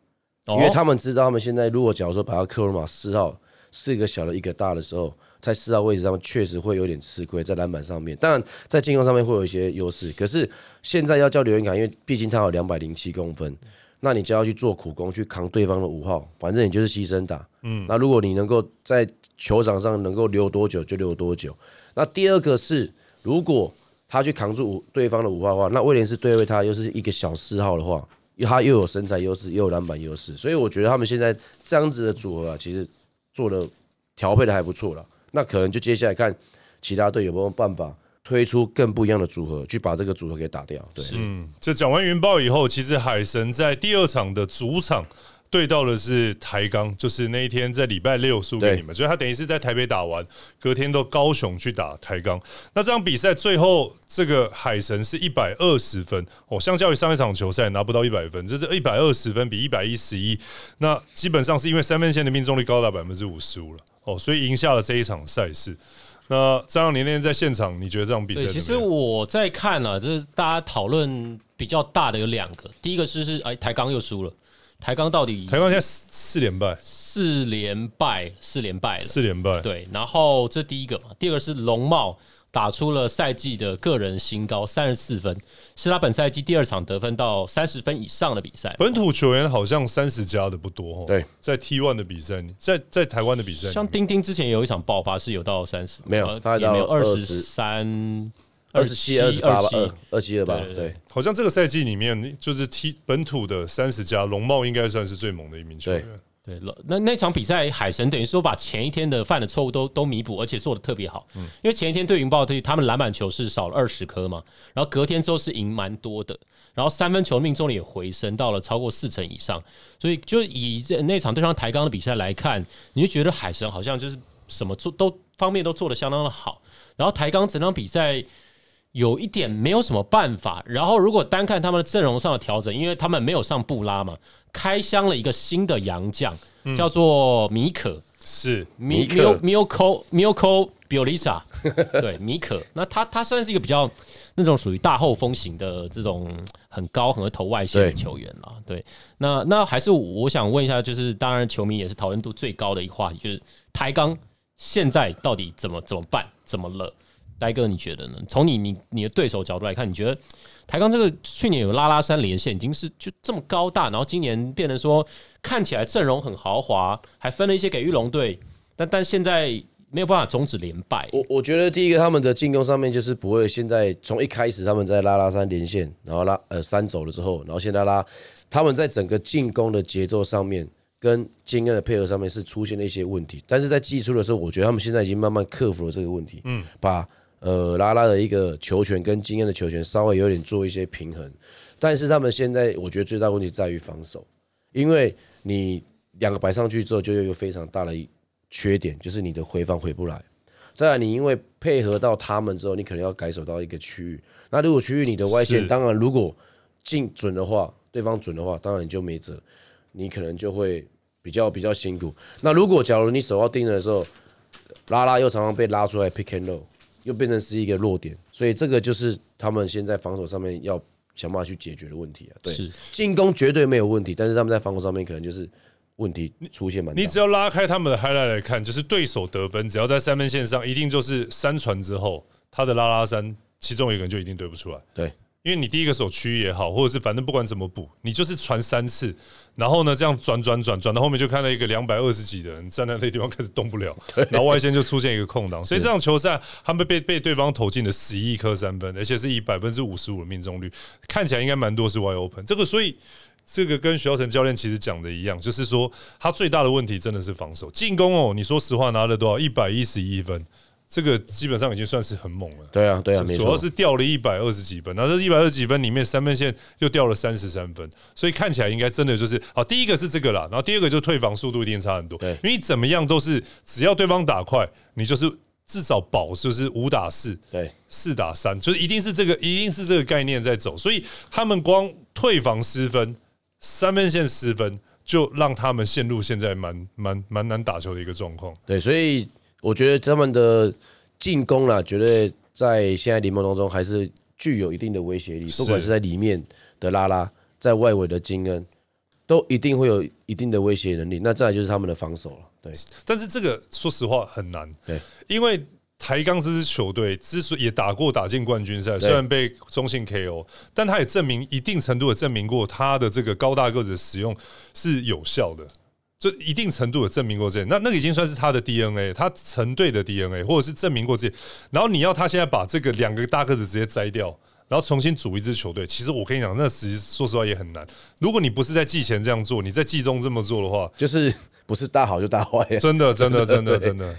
Speaker 2: 因为他们知道他们现在如果假如说把他克罗马四号四个小的一个大的时候，在四号位置上确实会有点吃亏，在篮板上面，当然在进攻上面会有一些优势。可是现在要叫刘元凯，因为毕竟他有两百零七公分。那你就要去做苦工，去扛对方的五号，反正你就是牺牲打。嗯，那如果你能够在球场上能够留多久就留多久。那第二个是，如果他去扛住对方的五号的话，那威廉斯对位他又是一个小四号的话，他又有身材优势，又有篮板优势，所以我觉得他们现在这样子的组合啊，其实做的调配的还不错了。那可能就接下来看其他队有没有办法。推出更不一样的组合，去把这个组合给打掉。对，
Speaker 1: 嗯，这讲完云豹以后，其实海神在第二场的主场对到的是台钢，就是那一天在礼拜六输给你们，所以他等于是在台北打完，隔天到高雄去打台钢。那这场比赛最后这个海神是一百二十分哦，相较于上一场球赛拿不到一百分，这是一百二十分比一百一十一，那基本上是因为三分线的命中率高达百分之五十五了哦，所以赢下了这一场赛事。那张耀年那天在现场，你觉得这场比赛？
Speaker 3: 其实我在看啊，就是大家讨论比较大的有两个，第一个是是哎台钢又输了，台钢到底
Speaker 1: 台钢现在四连败，
Speaker 3: 四连败，四连败了，
Speaker 1: 四连败。
Speaker 3: 对，然后这第一个嘛，第二个是龙茂。打出了赛季的个人新高，三十四分，是他本赛季第二场得分到三十分以上的比赛。
Speaker 1: 本土球员好像三十加的不多哦。
Speaker 2: 对，
Speaker 1: 在 T one 的比赛，在在台湾的比赛，
Speaker 3: 像丁丁之前有一场爆发是有到三十，
Speaker 2: 没有，他
Speaker 3: 也没有二十三、
Speaker 2: 二十七、二十八、二二七二八。对，
Speaker 1: 好像这个赛季里面就是 T 本土的三十加，龙茂应该算是最猛的一名球员。
Speaker 3: 对了，那那场比赛，海神等于说把前一天的犯的错误都都弥补，而且做的特别好。嗯，因为前一天对云豹队，他们篮板球是少了二十颗嘛，然后隔天之后是赢蛮多的，然后三分球命中率也回升到了超过四成以上，所以就以这那场对上台钢的比赛来看，你就觉得海神好像就是什么做都方面都做的相当的好，然后台钢整场比赛。有一点没有什么办法，然后如果单看他们的阵容上的调整，因为他们没有上布拉嘛，开箱了一个新的洋将，叫做米可，
Speaker 1: 是
Speaker 3: 米可。米 o 米 o 比 s a 对米可，那他他算是一个比较那种属于大后锋型的这种很高很会投外线的球员了，对，那那还是我想问一下，就是当然球迷也是讨论度最高的一个话题，就是台钢现在到底怎么怎么办，怎么了？呆哥，你觉得呢？从你你你的对手角度来看，你觉得台钢这个去年有拉拉山连线，已经是就这么高大，然后今年变得说看起来阵容很豪华，还分了一些给玉龙队，但但现在没有办法终止连败。
Speaker 2: 我我觉得第一个他们的进攻上面就是不会现在从一开始他们在拉拉山连线，然后拉呃山走了之后，然后现在拉他们在整个进攻的节奏上面跟经验的配合上面是出现了一些问题，但是在季初的时候，我觉得他们现在已经慢慢克服了这个问题，嗯，把。呃，拉拉的一个球权跟经验的球权稍微有点做一些平衡，但是他们现在我觉得最大问题在于防守，因为你两个摆上去之后，就有一个非常大的缺点，就是你的回防回不来。再来，你因为配合到他们之后，你可能要改守到一个区域。那如果区域你的外线，当然如果进准的话，对方准的话，当然你就没辙，你可能就会比较比较辛苦。那如果假如你手要盯的时候，拉拉又常常被拉出来 pick and roll。又变成是一个弱点，所以这个就是他们现在防守上面要想办法去解决的问题啊。对，进攻绝对没有问题，但是他们在防守上面可能就是问题出现蛮
Speaker 1: 你只要拉开他们的 highlight 来看，就是对手得分，只要在三分线上，一定就是三传之后，他的拉拉三，其中一个人就一定对不出来。
Speaker 2: 对。
Speaker 1: 因为你第一个手区也好，或者是反正不管怎么补，你就是传三次，然后呢这样转转转转到后面就看到一个两百二十几的人站在那地方开始动不了，然后外线就出现一个空档，所以这场球赛他们被被对方投进了十一颗三分，而且是以百分之五十五的命中率，看起来应该蛮多是 wide open。这个所以这个跟徐耀成教练其实讲的一样，就是说他最大的问题真的是防守，进攻哦，你说实话拿了多少？一百一十一分。这个基本上已经算是很猛了。
Speaker 2: 对啊，对啊，
Speaker 1: 主要是掉了一百二十几分，然后这一百二十几分里面三分线又掉了三十三分，所以看起来应该真的就是啊。第一个是这个啦，然后第二个就退防速度一定差很多。
Speaker 2: 对，
Speaker 1: 因为怎么样都是只要对方打快，你就是至少保就是五打四，
Speaker 2: 对，
Speaker 1: 四打三，就是一定是这个一定是这个概念在走。所以他们光退防失分，三分线失分，就让他们陷入现在蛮蛮蛮难打球的一个状况。
Speaker 2: 对，所以。我觉得他们的进攻啦，绝对在现在联盟当中还是具有一定的威胁力。不管是在里面的拉拉，在外围的金恩，都一定会有一定的威胁能力。那再来就是他们的防守了。对，
Speaker 1: 但是这个说实话很难。
Speaker 2: 对，
Speaker 1: 因为台钢这支球队之所以也打过打进冠军赛，虽然被中信 KO，但他也证明一定程度的证明过他的这个高大个子使用是有效的。就一定程度的证明过这，那那个已经算是他的 DNA，他成对的 DNA，或者是证明过这。然后你要他现在把这个两个大个子直接摘掉，然后重新组一支球队，其实我跟你讲，那实说实话也很难。如果你不是在季前这样做，你在季中这么做的话，
Speaker 2: 就是。不是大好就大坏，
Speaker 1: 真的，真的，真的，真的。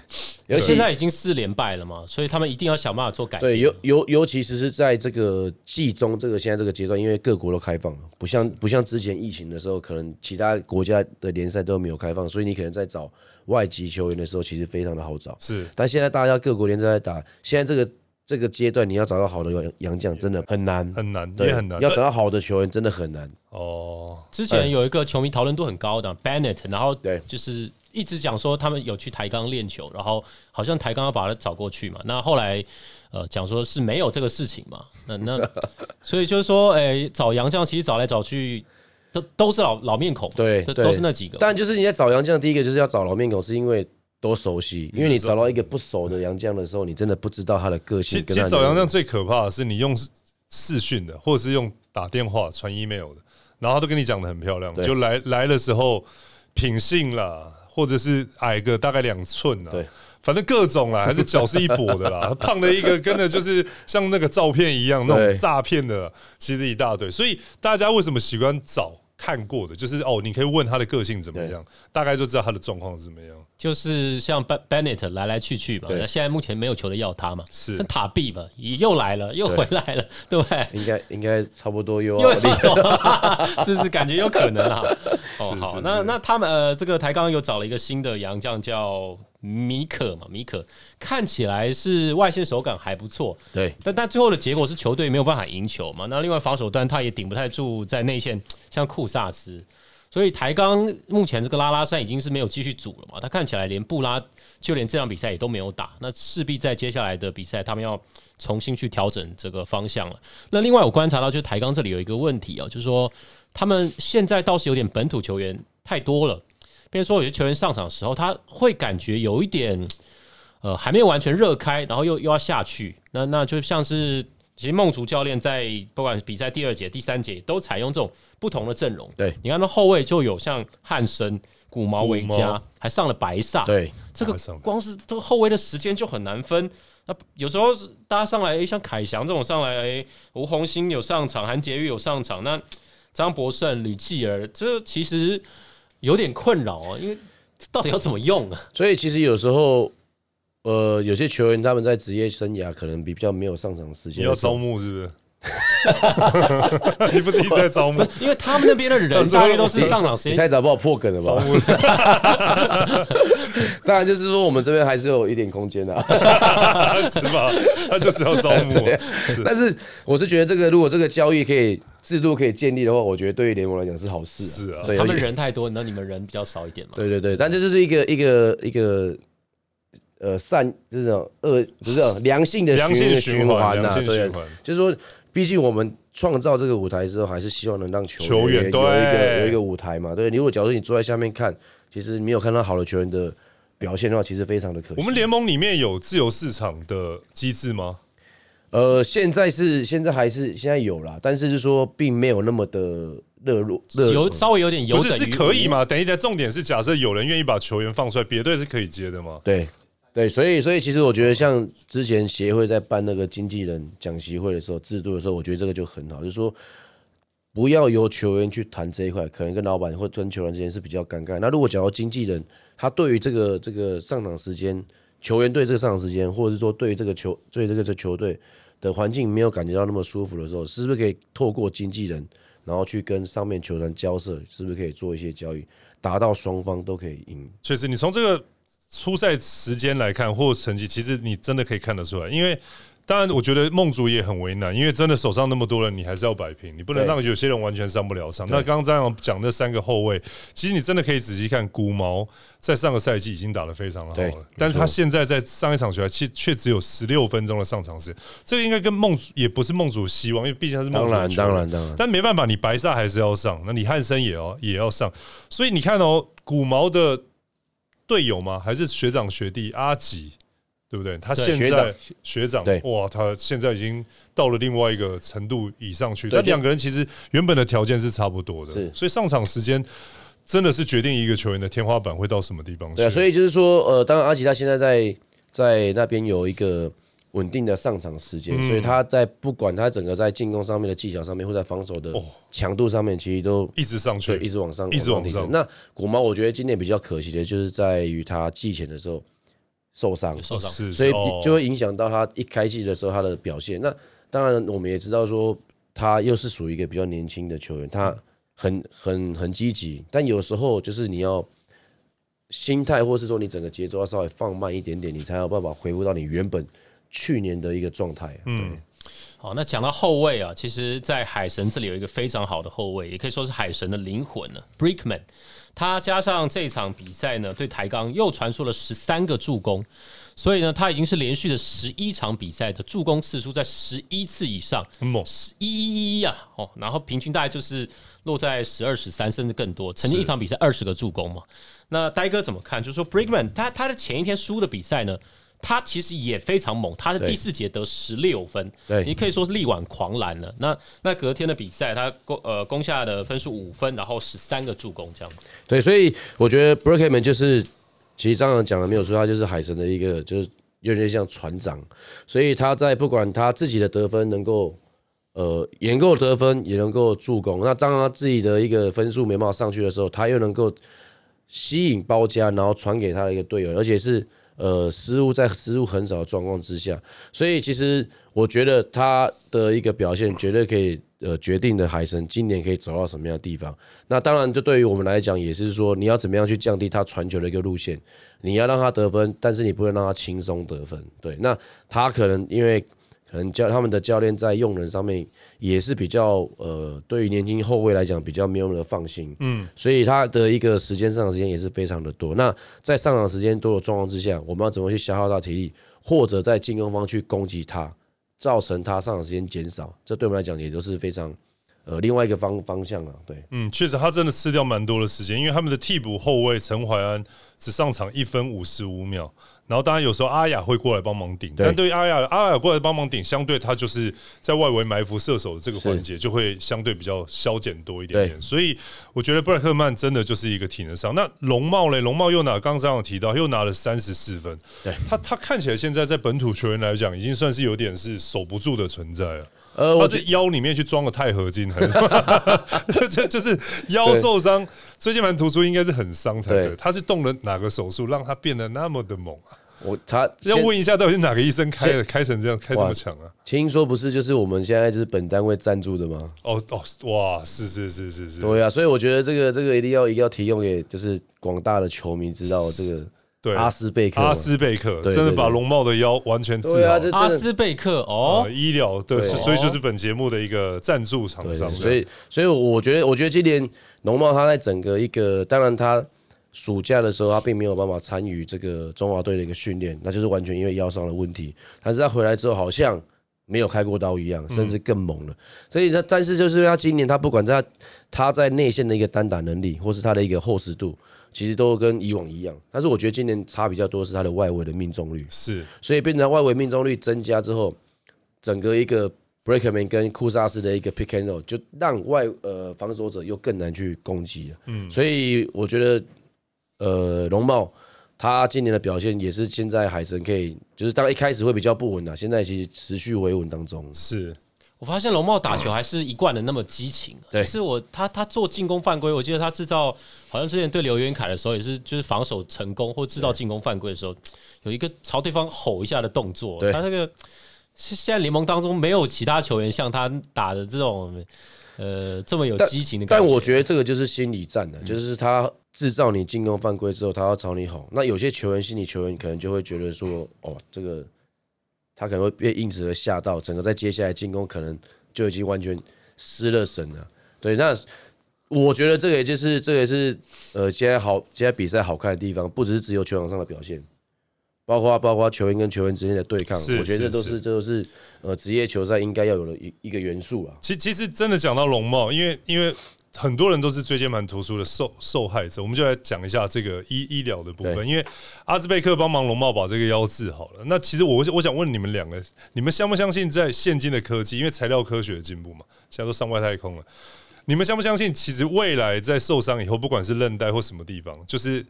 Speaker 3: 而现在已经四连败了嘛，所以他们一定要想办法做改
Speaker 2: 对，尤尤尤其是是在这个季中这个现在这个阶段，因为各国都开放了，不像不像之前疫情的时候，可能其他国家的联赛都没有开放，所以你可能在找外籍球员的时候，其实非常的好找。
Speaker 1: 是，
Speaker 2: 但现在大家各国联赛在打，现在这个。这个阶段你要找到好的洋洋将真的很难，
Speaker 1: 很难，也很难。
Speaker 2: 要找到好的球员真的很难。
Speaker 1: 哦，
Speaker 3: 之前有一个球迷讨论度很高的 Bennett，然后对，就是一直讲说他们有去台钢练球，然后好像台钢要把他找过去嘛。那后来呃讲说是没有这个事情嘛。那那 所以就是说，哎，找洋将其实找来找去都都是老老面孔，
Speaker 2: 对，
Speaker 3: 都是那几个。
Speaker 2: 但就是你在找洋将，第一个就是要找老面孔，是因为。多熟悉，因为你找到一个不熟的杨将的时候，你真的不知道他的个性。
Speaker 1: 其实找杨将最可怕的是你用视讯的，或者是用打电话、传 email 的，然后他都跟你讲的很漂亮，就来来的时候品性啦，或者是矮个大概两寸啊，
Speaker 2: 对，
Speaker 1: 反正各种啦，还是脚是一跛的啦，胖的一个跟的就是像那个照片一样那种诈骗的，其实一大堆。所以大家为什么喜欢找？看过的，就是哦，你可以问他的个性怎么样，大概就知道他的状况是怎么样。
Speaker 3: 就是像 Bennett 来来去去嘛，那现在目前没有球队要他嘛，
Speaker 1: 是
Speaker 3: 塔壁吧，又来了，又回来了，对不对？
Speaker 2: 应该应该差不多又
Speaker 3: 又要走，是是感觉有可能啊。哦，好，那那他们呃，这个台钢又找了一个新的洋将叫。米可嘛，米可看起来是外线手感还不错，
Speaker 2: 对，
Speaker 3: 但但最后的结果是球队没有办法赢球嘛。那另外防守端他也顶不太住，在内线像库萨斯，所以台钢目前这个拉拉山已经是没有继续组了嘛。他看起来连布拉就连这场比赛也都没有打，那势必在接下来的比赛他们要重新去调整这个方向了。那另外我观察到就是台钢这里有一个问题啊，就是说他们现在倒是有点本土球员太多了。比如说，有些球员上场的时候，他会感觉有一点，呃还没有完全热开，然后又又要下去，那那就像是其实梦竹教练在不管是比赛第二节、第三节都采用这种不同的阵容。
Speaker 2: 对，
Speaker 3: 你看那后卫就有像汉森、古毛维加，还上了白萨。
Speaker 2: 对，
Speaker 3: 这个光是这个后卫的时间就很难分。那有时候是大家上来，像凯翔这种上来，哎，吴红星有上场，韩杰玉有上场，那张博胜、吕继儿，这其实有点困扰哦，因为到底要怎么用啊？
Speaker 2: 所以其实有时候，呃，有些球员他们在职业生涯可能比较没有上场时间，
Speaker 1: 要招募是不是？你不是一直在招募？
Speaker 3: 因为他们那边的人大概都是上场时间，
Speaker 2: 你猜找不好破梗了吧？当然就是说，我们这边还是有一点空间的，
Speaker 1: 是吧？他就是要招募。
Speaker 2: 但是我是觉得，这个如果这个交易可以制度可以建立的话，我觉得对于联盟来讲是好事。
Speaker 1: 是啊，
Speaker 3: 他们人太多，那你们人比较少一点嘛？
Speaker 2: 对对对，但这就是一个一个一个呃善这种恶不是良性的
Speaker 1: 良性
Speaker 2: 循
Speaker 1: 环
Speaker 2: 呐，对，就是说。毕竟我们创造这个舞台之后，还是希望能让球员有一个有一个舞台嘛。对，如果假如你坐在下面看，其实没有看到好的球员的表现的话，其实非常的可惜。
Speaker 1: 我们联盟里面有自由市场的机制吗？
Speaker 2: 呃，现在是现在还是现在有啦，但是是说并没有那么的热络，
Speaker 3: 有稍微有点有
Speaker 1: 不是是可以吗？等一下，重点是假设有人愿意把球员放出来，别队是可以接的吗？
Speaker 2: 对。对，所以所以其实我觉得，像之前协会在办那个经纪人讲习会的时候，制度的时候，我觉得这个就很好，就是说不要由球员去谈这一块，可能跟老板或跟球员之间是比较尴尬。那如果讲到经纪人他对于这个这个上场时间，球员对这个上场时间，或者是说对这个球对这个这球队的环境没有感觉到那么舒服的时候，是不是可以透过经纪人，然后去跟上面球团交涉，是不是可以做一些交易，达到双方都可以赢？
Speaker 1: 确实，你从这个。初赛时间来看，或成绩，其实你真的可以看得出来。因为当然，我觉得梦竹也很为难，因为真的手上那么多人，你还是要摆平，你不能让有些人完全上不了场。那刚刚张扬讲那三个后卫，其实你真的可以仔细看，古毛在上个赛季已经打得非常的好了，但是他现在在上一场球赛，却只有十六分钟的上场时间。这个应该跟梦也不是梦竹希望，因为毕竟他是梦竹
Speaker 2: 当然，当然，当然。
Speaker 1: 但没办法，你白萨还是要上，那你汉森也要也要上。所以你看哦，古毛的。队友吗？还是学长学弟阿吉，对不对？他现在学长，哇，他现在已经到了另外一个程度以上去。但两个人其实原本的条件是差不多的，所以上场时间真的是决定一个球员的天花板会到什么地方。
Speaker 2: 对，所以就是说，呃，当然阿吉他现在在在那边有一个。稳定的上场时间，所以他在不管他整个在进攻上面的技巧上面，或在防守的强度上面，其实都
Speaker 1: 一直上去，
Speaker 2: 一直往上，
Speaker 1: 一直往上。
Speaker 2: 那古毛，我觉得今年比较可惜的就是在于他季前的时候受伤，
Speaker 3: 受伤，
Speaker 2: 所以就会影响到他一开季的时候他的表现。那当然，我们也知道说他又是属于一个比较年轻的球员，他很很很积极，但有时候就是你要心态，或是说你整个节奏要稍微放慢一点点，你才有办法恢复到你原本。去年的一个状态，嗯，
Speaker 3: 好，那讲到后卫啊，其实，在海神这里有一个非常好的后卫，也可以说是海神的灵魂呢，Brickman，他加上这场比赛呢，对台钢又传出了十三个助攻，所以呢，他已经是连续的十一场比赛的助攻次数在十一次以上，十一一一啊，哦，然后平均大概就是落在十二十三甚至更多，曾经一场比赛二十个助攻嘛，那呆哥怎么看？就是说 Brickman 他他的前一天输的比赛呢？他其实也非常猛，他的第四节得十六分，
Speaker 2: 对
Speaker 3: 你可以说是力挽狂澜了。那那隔天的比赛，他攻呃攻下的分数五分，然后十三个助攻这样子。
Speaker 2: 对，所以我觉得 Brookman 就是，其实张扬讲的没有错，他就是海神的一个，就是有点像船长。所以他在不管他自己的得分能够呃也能够得分，也能够助攻。那当他自己的一个分数没办法上去的时候，他又能够吸引包夹，然后传给他的一个队友，而且是。呃，失误在失误很少的状况之下，所以其实我觉得他的一个表现绝对可以呃决定的海神今年可以走到什么样的地方。那当然，就对于我们来讲，也是说你要怎么样去降低他传球的一个路线，你要让他得分，但是你不能让他轻松得分。对，那他可能因为。可能教他们的教练在用人上面也是比较呃，对于年轻后卫来讲比较没有那么放心，嗯，所以他的一个时间上场时间也是非常的多。那在上场时间多的状况之下，我们要怎么去消耗他体力，或者在进攻方去攻击他，造成他上场时间减少，这对我们来讲也都是非常呃另外一个方方向了。对，
Speaker 1: 嗯，确实他真的吃掉蛮多的时间，因为他们的替补后卫陈怀安只上场一分五十五秒。然后当然有时候阿雅会过来帮忙顶，但对于阿雅阿雅过来帮忙顶，相对他就是在外围埋伏射手的这个环节就会相对比较消减多一点点。所以我觉得布莱克曼真的就是一个体能上。那龙茂嘞，龙茂又拿刚刚有提到又拿了三十四分，
Speaker 2: 对
Speaker 1: 他他看起来现在在本土球员来讲，已经算是有点是守不住的存在了。呃，他是腰里面去装了钛合金，还是 这就是腰受伤，椎间盘突出，应该是很伤才对。他是动了哪个手术让他变得那么的猛啊？
Speaker 2: 我他
Speaker 1: 要问一下，到底是哪个医生开的，开成这样，开这么强啊？
Speaker 2: 听说不是，就是我们现在就是本单位赞助的吗？
Speaker 1: 哦哦，哇，是是是是是，
Speaker 2: 对啊，所以我觉得这个这个一定要一定要提供给就是广大的球迷知道这个。
Speaker 1: 对，
Speaker 2: 阿斯贝克，
Speaker 1: 阿斯贝克真的把龙帽的腰完全治好。
Speaker 3: 阿斯贝克哦，
Speaker 1: 医疗对，所以就是本节目的一个赞助厂商。
Speaker 2: 所以，所以我觉得，我觉得今年龙帽他在整个一个，当然他。暑假的时候，他并没有办法参与这个中华队的一个训练，那就是完全因为腰伤的问题。但是他回来之后，好像没有开过刀一样，甚至更猛了。所以他，但是就是他今年他不管在他在内线的一个单打能力，或是他的一个厚实度，其实都跟以往一样。但是我觉得今年差比较多是他的外围的命中率，
Speaker 1: 是，
Speaker 2: 所以变成外围命中率增加之后，整个一个 Breakman 跟库萨斯的一个 Pick and Roll 就让外呃防守者又更难去攻击了。嗯，所以我觉得。呃，龙茂他今年的表现也是现在海神可以，就是当一开始会比较不稳啊，现在其实持续维稳当中。
Speaker 1: 是
Speaker 3: 我发现龙茂打球还是一贯的那么激情。对，是我他他做进攻犯规，我记得他制造好像之前对刘元凯的时候也是，就是防守成功或制造进攻犯规的时候，有一个朝对方吼一下的动作。他那个现在联盟当中没有其他球员像他打的这种。呃，这么有激情的，
Speaker 2: 但我觉得这个就是心理战的，就是他制造你进攻犯规之后，他要朝你吼。那有些球员，心理球员可能就会觉得说，哦，这个他可能会被因此而吓到，整个在接下来进攻可能就已经完全失了神了。对，那我觉得这个也就是这也是呃，现在好，现在比赛好看的地方，不只是只有球场上的表现。包括包括球员跟球员之间的对抗，我觉得这都是这都是呃职业球赛应该要有的一一个元素啊。
Speaker 1: 其其实真的讲到龙帽，因为因为很多人都是椎间盘突出的受受害者，我们就来讲一下这个医医疗的部分。因为阿兹贝克帮忙龙茂把这个腰治好了。那其实我我想问你们两个，你们相不相信在现今的科技，因为材料科学的进步嘛，现在都上外太空了，你们相不相信，其实未来在受伤以后，不管是韧带或什么地方，就是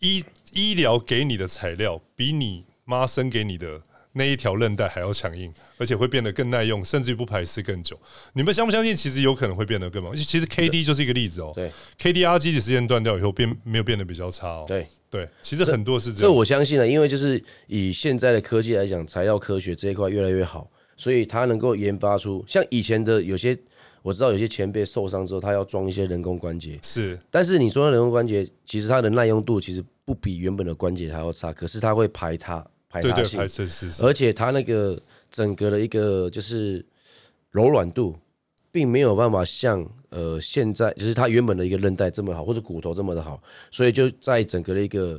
Speaker 1: 医医疗给你的材料比你妈生给你的那一条韧带还要强硬，而且会变得更耐用，甚至于不排斥更久。你们相不相信？其实有可能会变得更猛。其实 K D 就是一个例子哦。
Speaker 2: 对
Speaker 1: ，KDRG 的时间断掉以后，变没有变得比较差哦。
Speaker 2: 对
Speaker 1: 对，其实很多是这样。
Speaker 2: 这我相信了，因为就是以现在的科技来讲，材料科学这一块越来越好，所以它能够研发出像以前的有些。我知道有些前辈受伤之后，他要装一些人工关节，
Speaker 1: 是。
Speaker 2: 但是你说人工关节，其实它的耐用度其实不比原本的关节还要差，可是它会排它排他性，而且它那个整个的一个就是柔软度，并没有办法像呃现在就是它原本的一个韧带这么好，或者骨头这么的好，所以就在整个的一个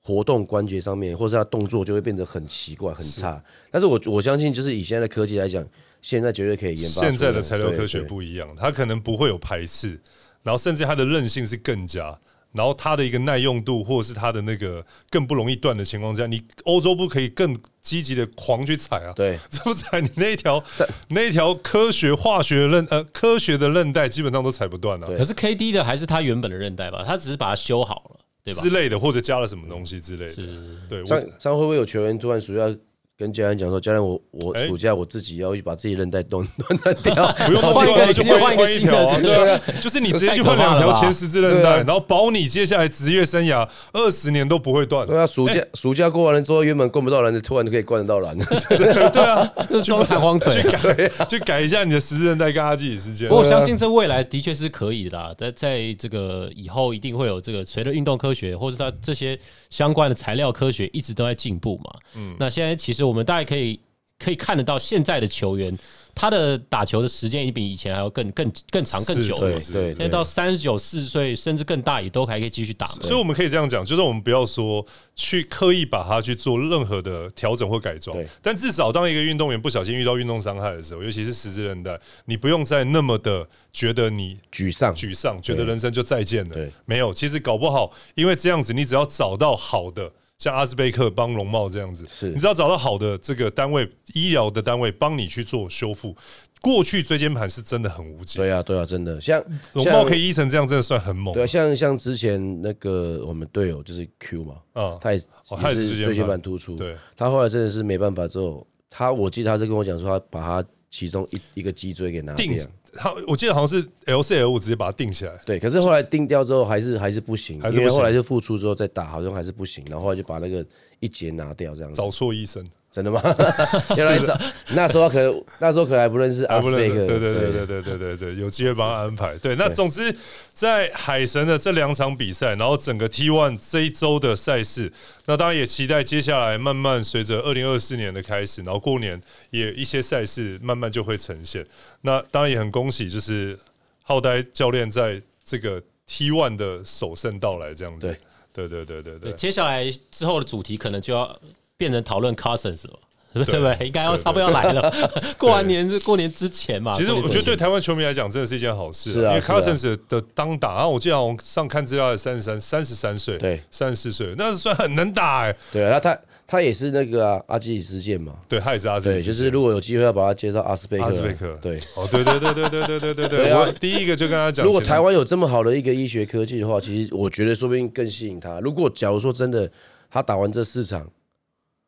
Speaker 2: 活动关节上面，或是它动作就会变得很奇怪很差。但是我我相信，就是以现在的科技来讲。现在绝对可以研发。
Speaker 1: 现在的材料科学不一样，它可能不会有排斥，然后甚至它的韧性是更加，然后它的一个耐用度，或者是它的那个更不容易断的情况下，你欧洲不可以更积极的狂去踩啊？
Speaker 2: 对，
Speaker 1: 不踩你那一条那一条科学化学韧呃科学的韧带基本上都踩不断啊。
Speaker 3: 可是 K D 的还是它原本的韧带吧？它只是把它修好了，对吧？
Speaker 1: 之类的，或者加了什么东西之类的。
Speaker 3: 是，
Speaker 1: 对。
Speaker 2: 这样会不会有球员突然需要？跟教练讲说，教练，我我暑假我自己要去把自己韧带断 断掉，
Speaker 1: 不用换一个，就换换一条，对啊，就是你直接去换两条前十字韧带，然后保你接下来职业生涯二十年都不会断。
Speaker 2: 对啊，暑假暑假过完了之后，原本灌不到篮的，突然就可以灌得到篮。
Speaker 1: 对啊，
Speaker 3: 装弹簧腿，
Speaker 1: 去改去改一下你的十字韧带，跟他自己时间。
Speaker 3: 我相信这未来的确是可以的，在在这个以后一定会有这个随着运动科学或者它这些相关的材料科学一直都在进步嘛。嗯，那现在其实我们大概可以。可以看得到现在的球员，他的打球的时间已经比以前还要更更更长更久了。
Speaker 2: 对，
Speaker 3: 现在到三十九四岁甚至更大也都还可以继续打。
Speaker 1: 所以我们可以这样讲，就是我们不要说去刻意把它去做任何的调整或改装，但至少当一个运动员不小心遇到运动伤害的时候，尤其是十字韧带，你不用再那么的觉得你
Speaker 2: 沮丧
Speaker 1: 沮丧，觉得人生就再见了。没有，其实搞不好，因为这样子，你只要找到好的。像阿兹贝克帮龙茂这样子，
Speaker 2: 是
Speaker 1: 你只要找到好的这个单位，医疗的单位帮你去做修复。过去椎间盘是真的很无解，
Speaker 2: 对啊，对啊，真的。像
Speaker 1: 龙茂可以医成这样，真的算很猛。
Speaker 2: 对，像像之前那个我们队友就是 Q 嘛，嗯，他也是椎间盘突出，
Speaker 1: 对，
Speaker 2: 他后来真的是没办法之后，他我记得他是跟我讲说，他把他其中一一个脊椎给拿掉。
Speaker 1: 他我记得好像是 L C L 五直接把它定起来，
Speaker 2: 对。可是后来定掉之后还是还是不行，因为后来就复出之后再打，好像还是不行。然后后来就把那个一节拿掉，这样子
Speaker 1: 找错医生。
Speaker 2: 真的吗？原来早那时候可能那时候可能还不认识阿斯贝克，
Speaker 1: 对对对对对对对对，有机会帮他安排。对，那总之在海神的这两场比赛，然后整个 T One 这一周的赛事，那当然也期待接下来慢慢随着二零二四年的开始，然后过年也一些赛事慢慢就会呈现。那当然也很恭喜，就是浩呆教练在这个 T One 的首胜到来，这样子。对对对对对。
Speaker 3: 接下来之后的主题可能就要。变成讨论 Cousins 了，对不对？应该要差不多要来了。过完年是过年之前嘛？
Speaker 1: 其实我觉得对台湾球迷来讲，真的是一件好事。因为 Cousins 的当打，然后我记得我上看资料，三十三、三十三岁，
Speaker 2: 对，
Speaker 1: 三十四岁，那是算很能打哎。
Speaker 2: 对啊，那他他也是那个阿基里斯腱嘛？
Speaker 1: 对，他也是阿基里斯。
Speaker 2: 对，就是如果有机会要把他介绍阿斯贝克，
Speaker 1: 阿斯贝克，
Speaker 2: 对，
Speaker 1: 哦，对对对对对对对对对。我第一个就跟他讲，
Speaker 2: 如果台湾有这么好的一个医学科技的话，其实我觉得说不定更吸引他。如果假如说真的，他打完这四场。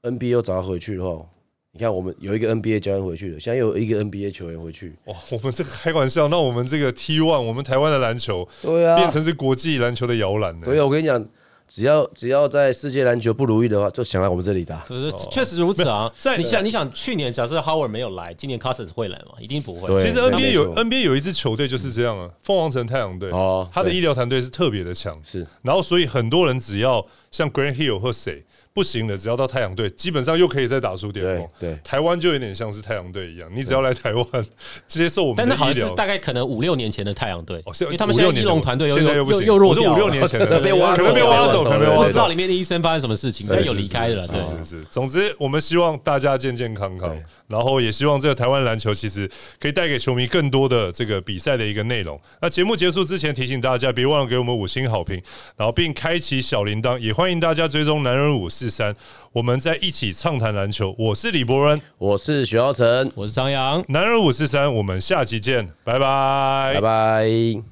Speaker 2: NBA 又找他回去的话，你看我们有一个 NBA 教练回去了，现在又有一个 NBA 球员回去。
Speaker 1: 哇，我们这个开玩笑，那我们这个 T One，我们台湾的篮球，
Speaker 2: 对啊，
Speaker 1: 变成是国际篮球的摇篮了。
Speaker 2: 对啊，我跟你讲，只要只要在世界篮球不如意的话，就想来我们这里打。
Speaker 3: 对确实如此啊。在你想，你想去年假设 Howard 没有来，今年 Cousins 会来吗？一定不会。
Speaker 1: 其实 NBA 有 NBA 有一支球队就是这样啊，凤凰城太阳队。哦，他的医疗团队是特别的强。
Speaker 2: 是，
Speaker 1: 然后所以很多人只要像 Grant Hill 或谁。不行了，只要到太阳队，基本上又可以再打出巅峰。
Speaker 2: 对，
Speaker 1: 台湾就有点像是太阳队一样，你只要来台湾接受我们的医疗。
Speaker 3: 但是好像是大概可能五六年前的太阳队，因为他们现在翼龙团队又
Speaker 1: 又
Speaker 3: 又又弱
Speaker 1: 掉，五六年前的
Speaker 2: 被挖，
Speaker 1: 可能被挖走，可能被挖走。
Speaker 3: 不知道里面的医生发生什么事情，但有离开了。
Speaker 1: 是是是，总之我们希望大家健健康康，然后也希望这个台湾篮球其实可以带给球迷更多的这个比赛的一个内容。那节目结束之前提醒大家，别忘了给我们五星好评，然后并开启小铃铛，也欢迎大家追踪男人五四三。我们在一起畅谈篮球，我是李博恩，
Speaker 2: 我是许浩成，
Speaker 3: 我是张扬，
Speaker 1: 男人五四三，我们下期见，拜拜，
Speaker 2: 拜拜。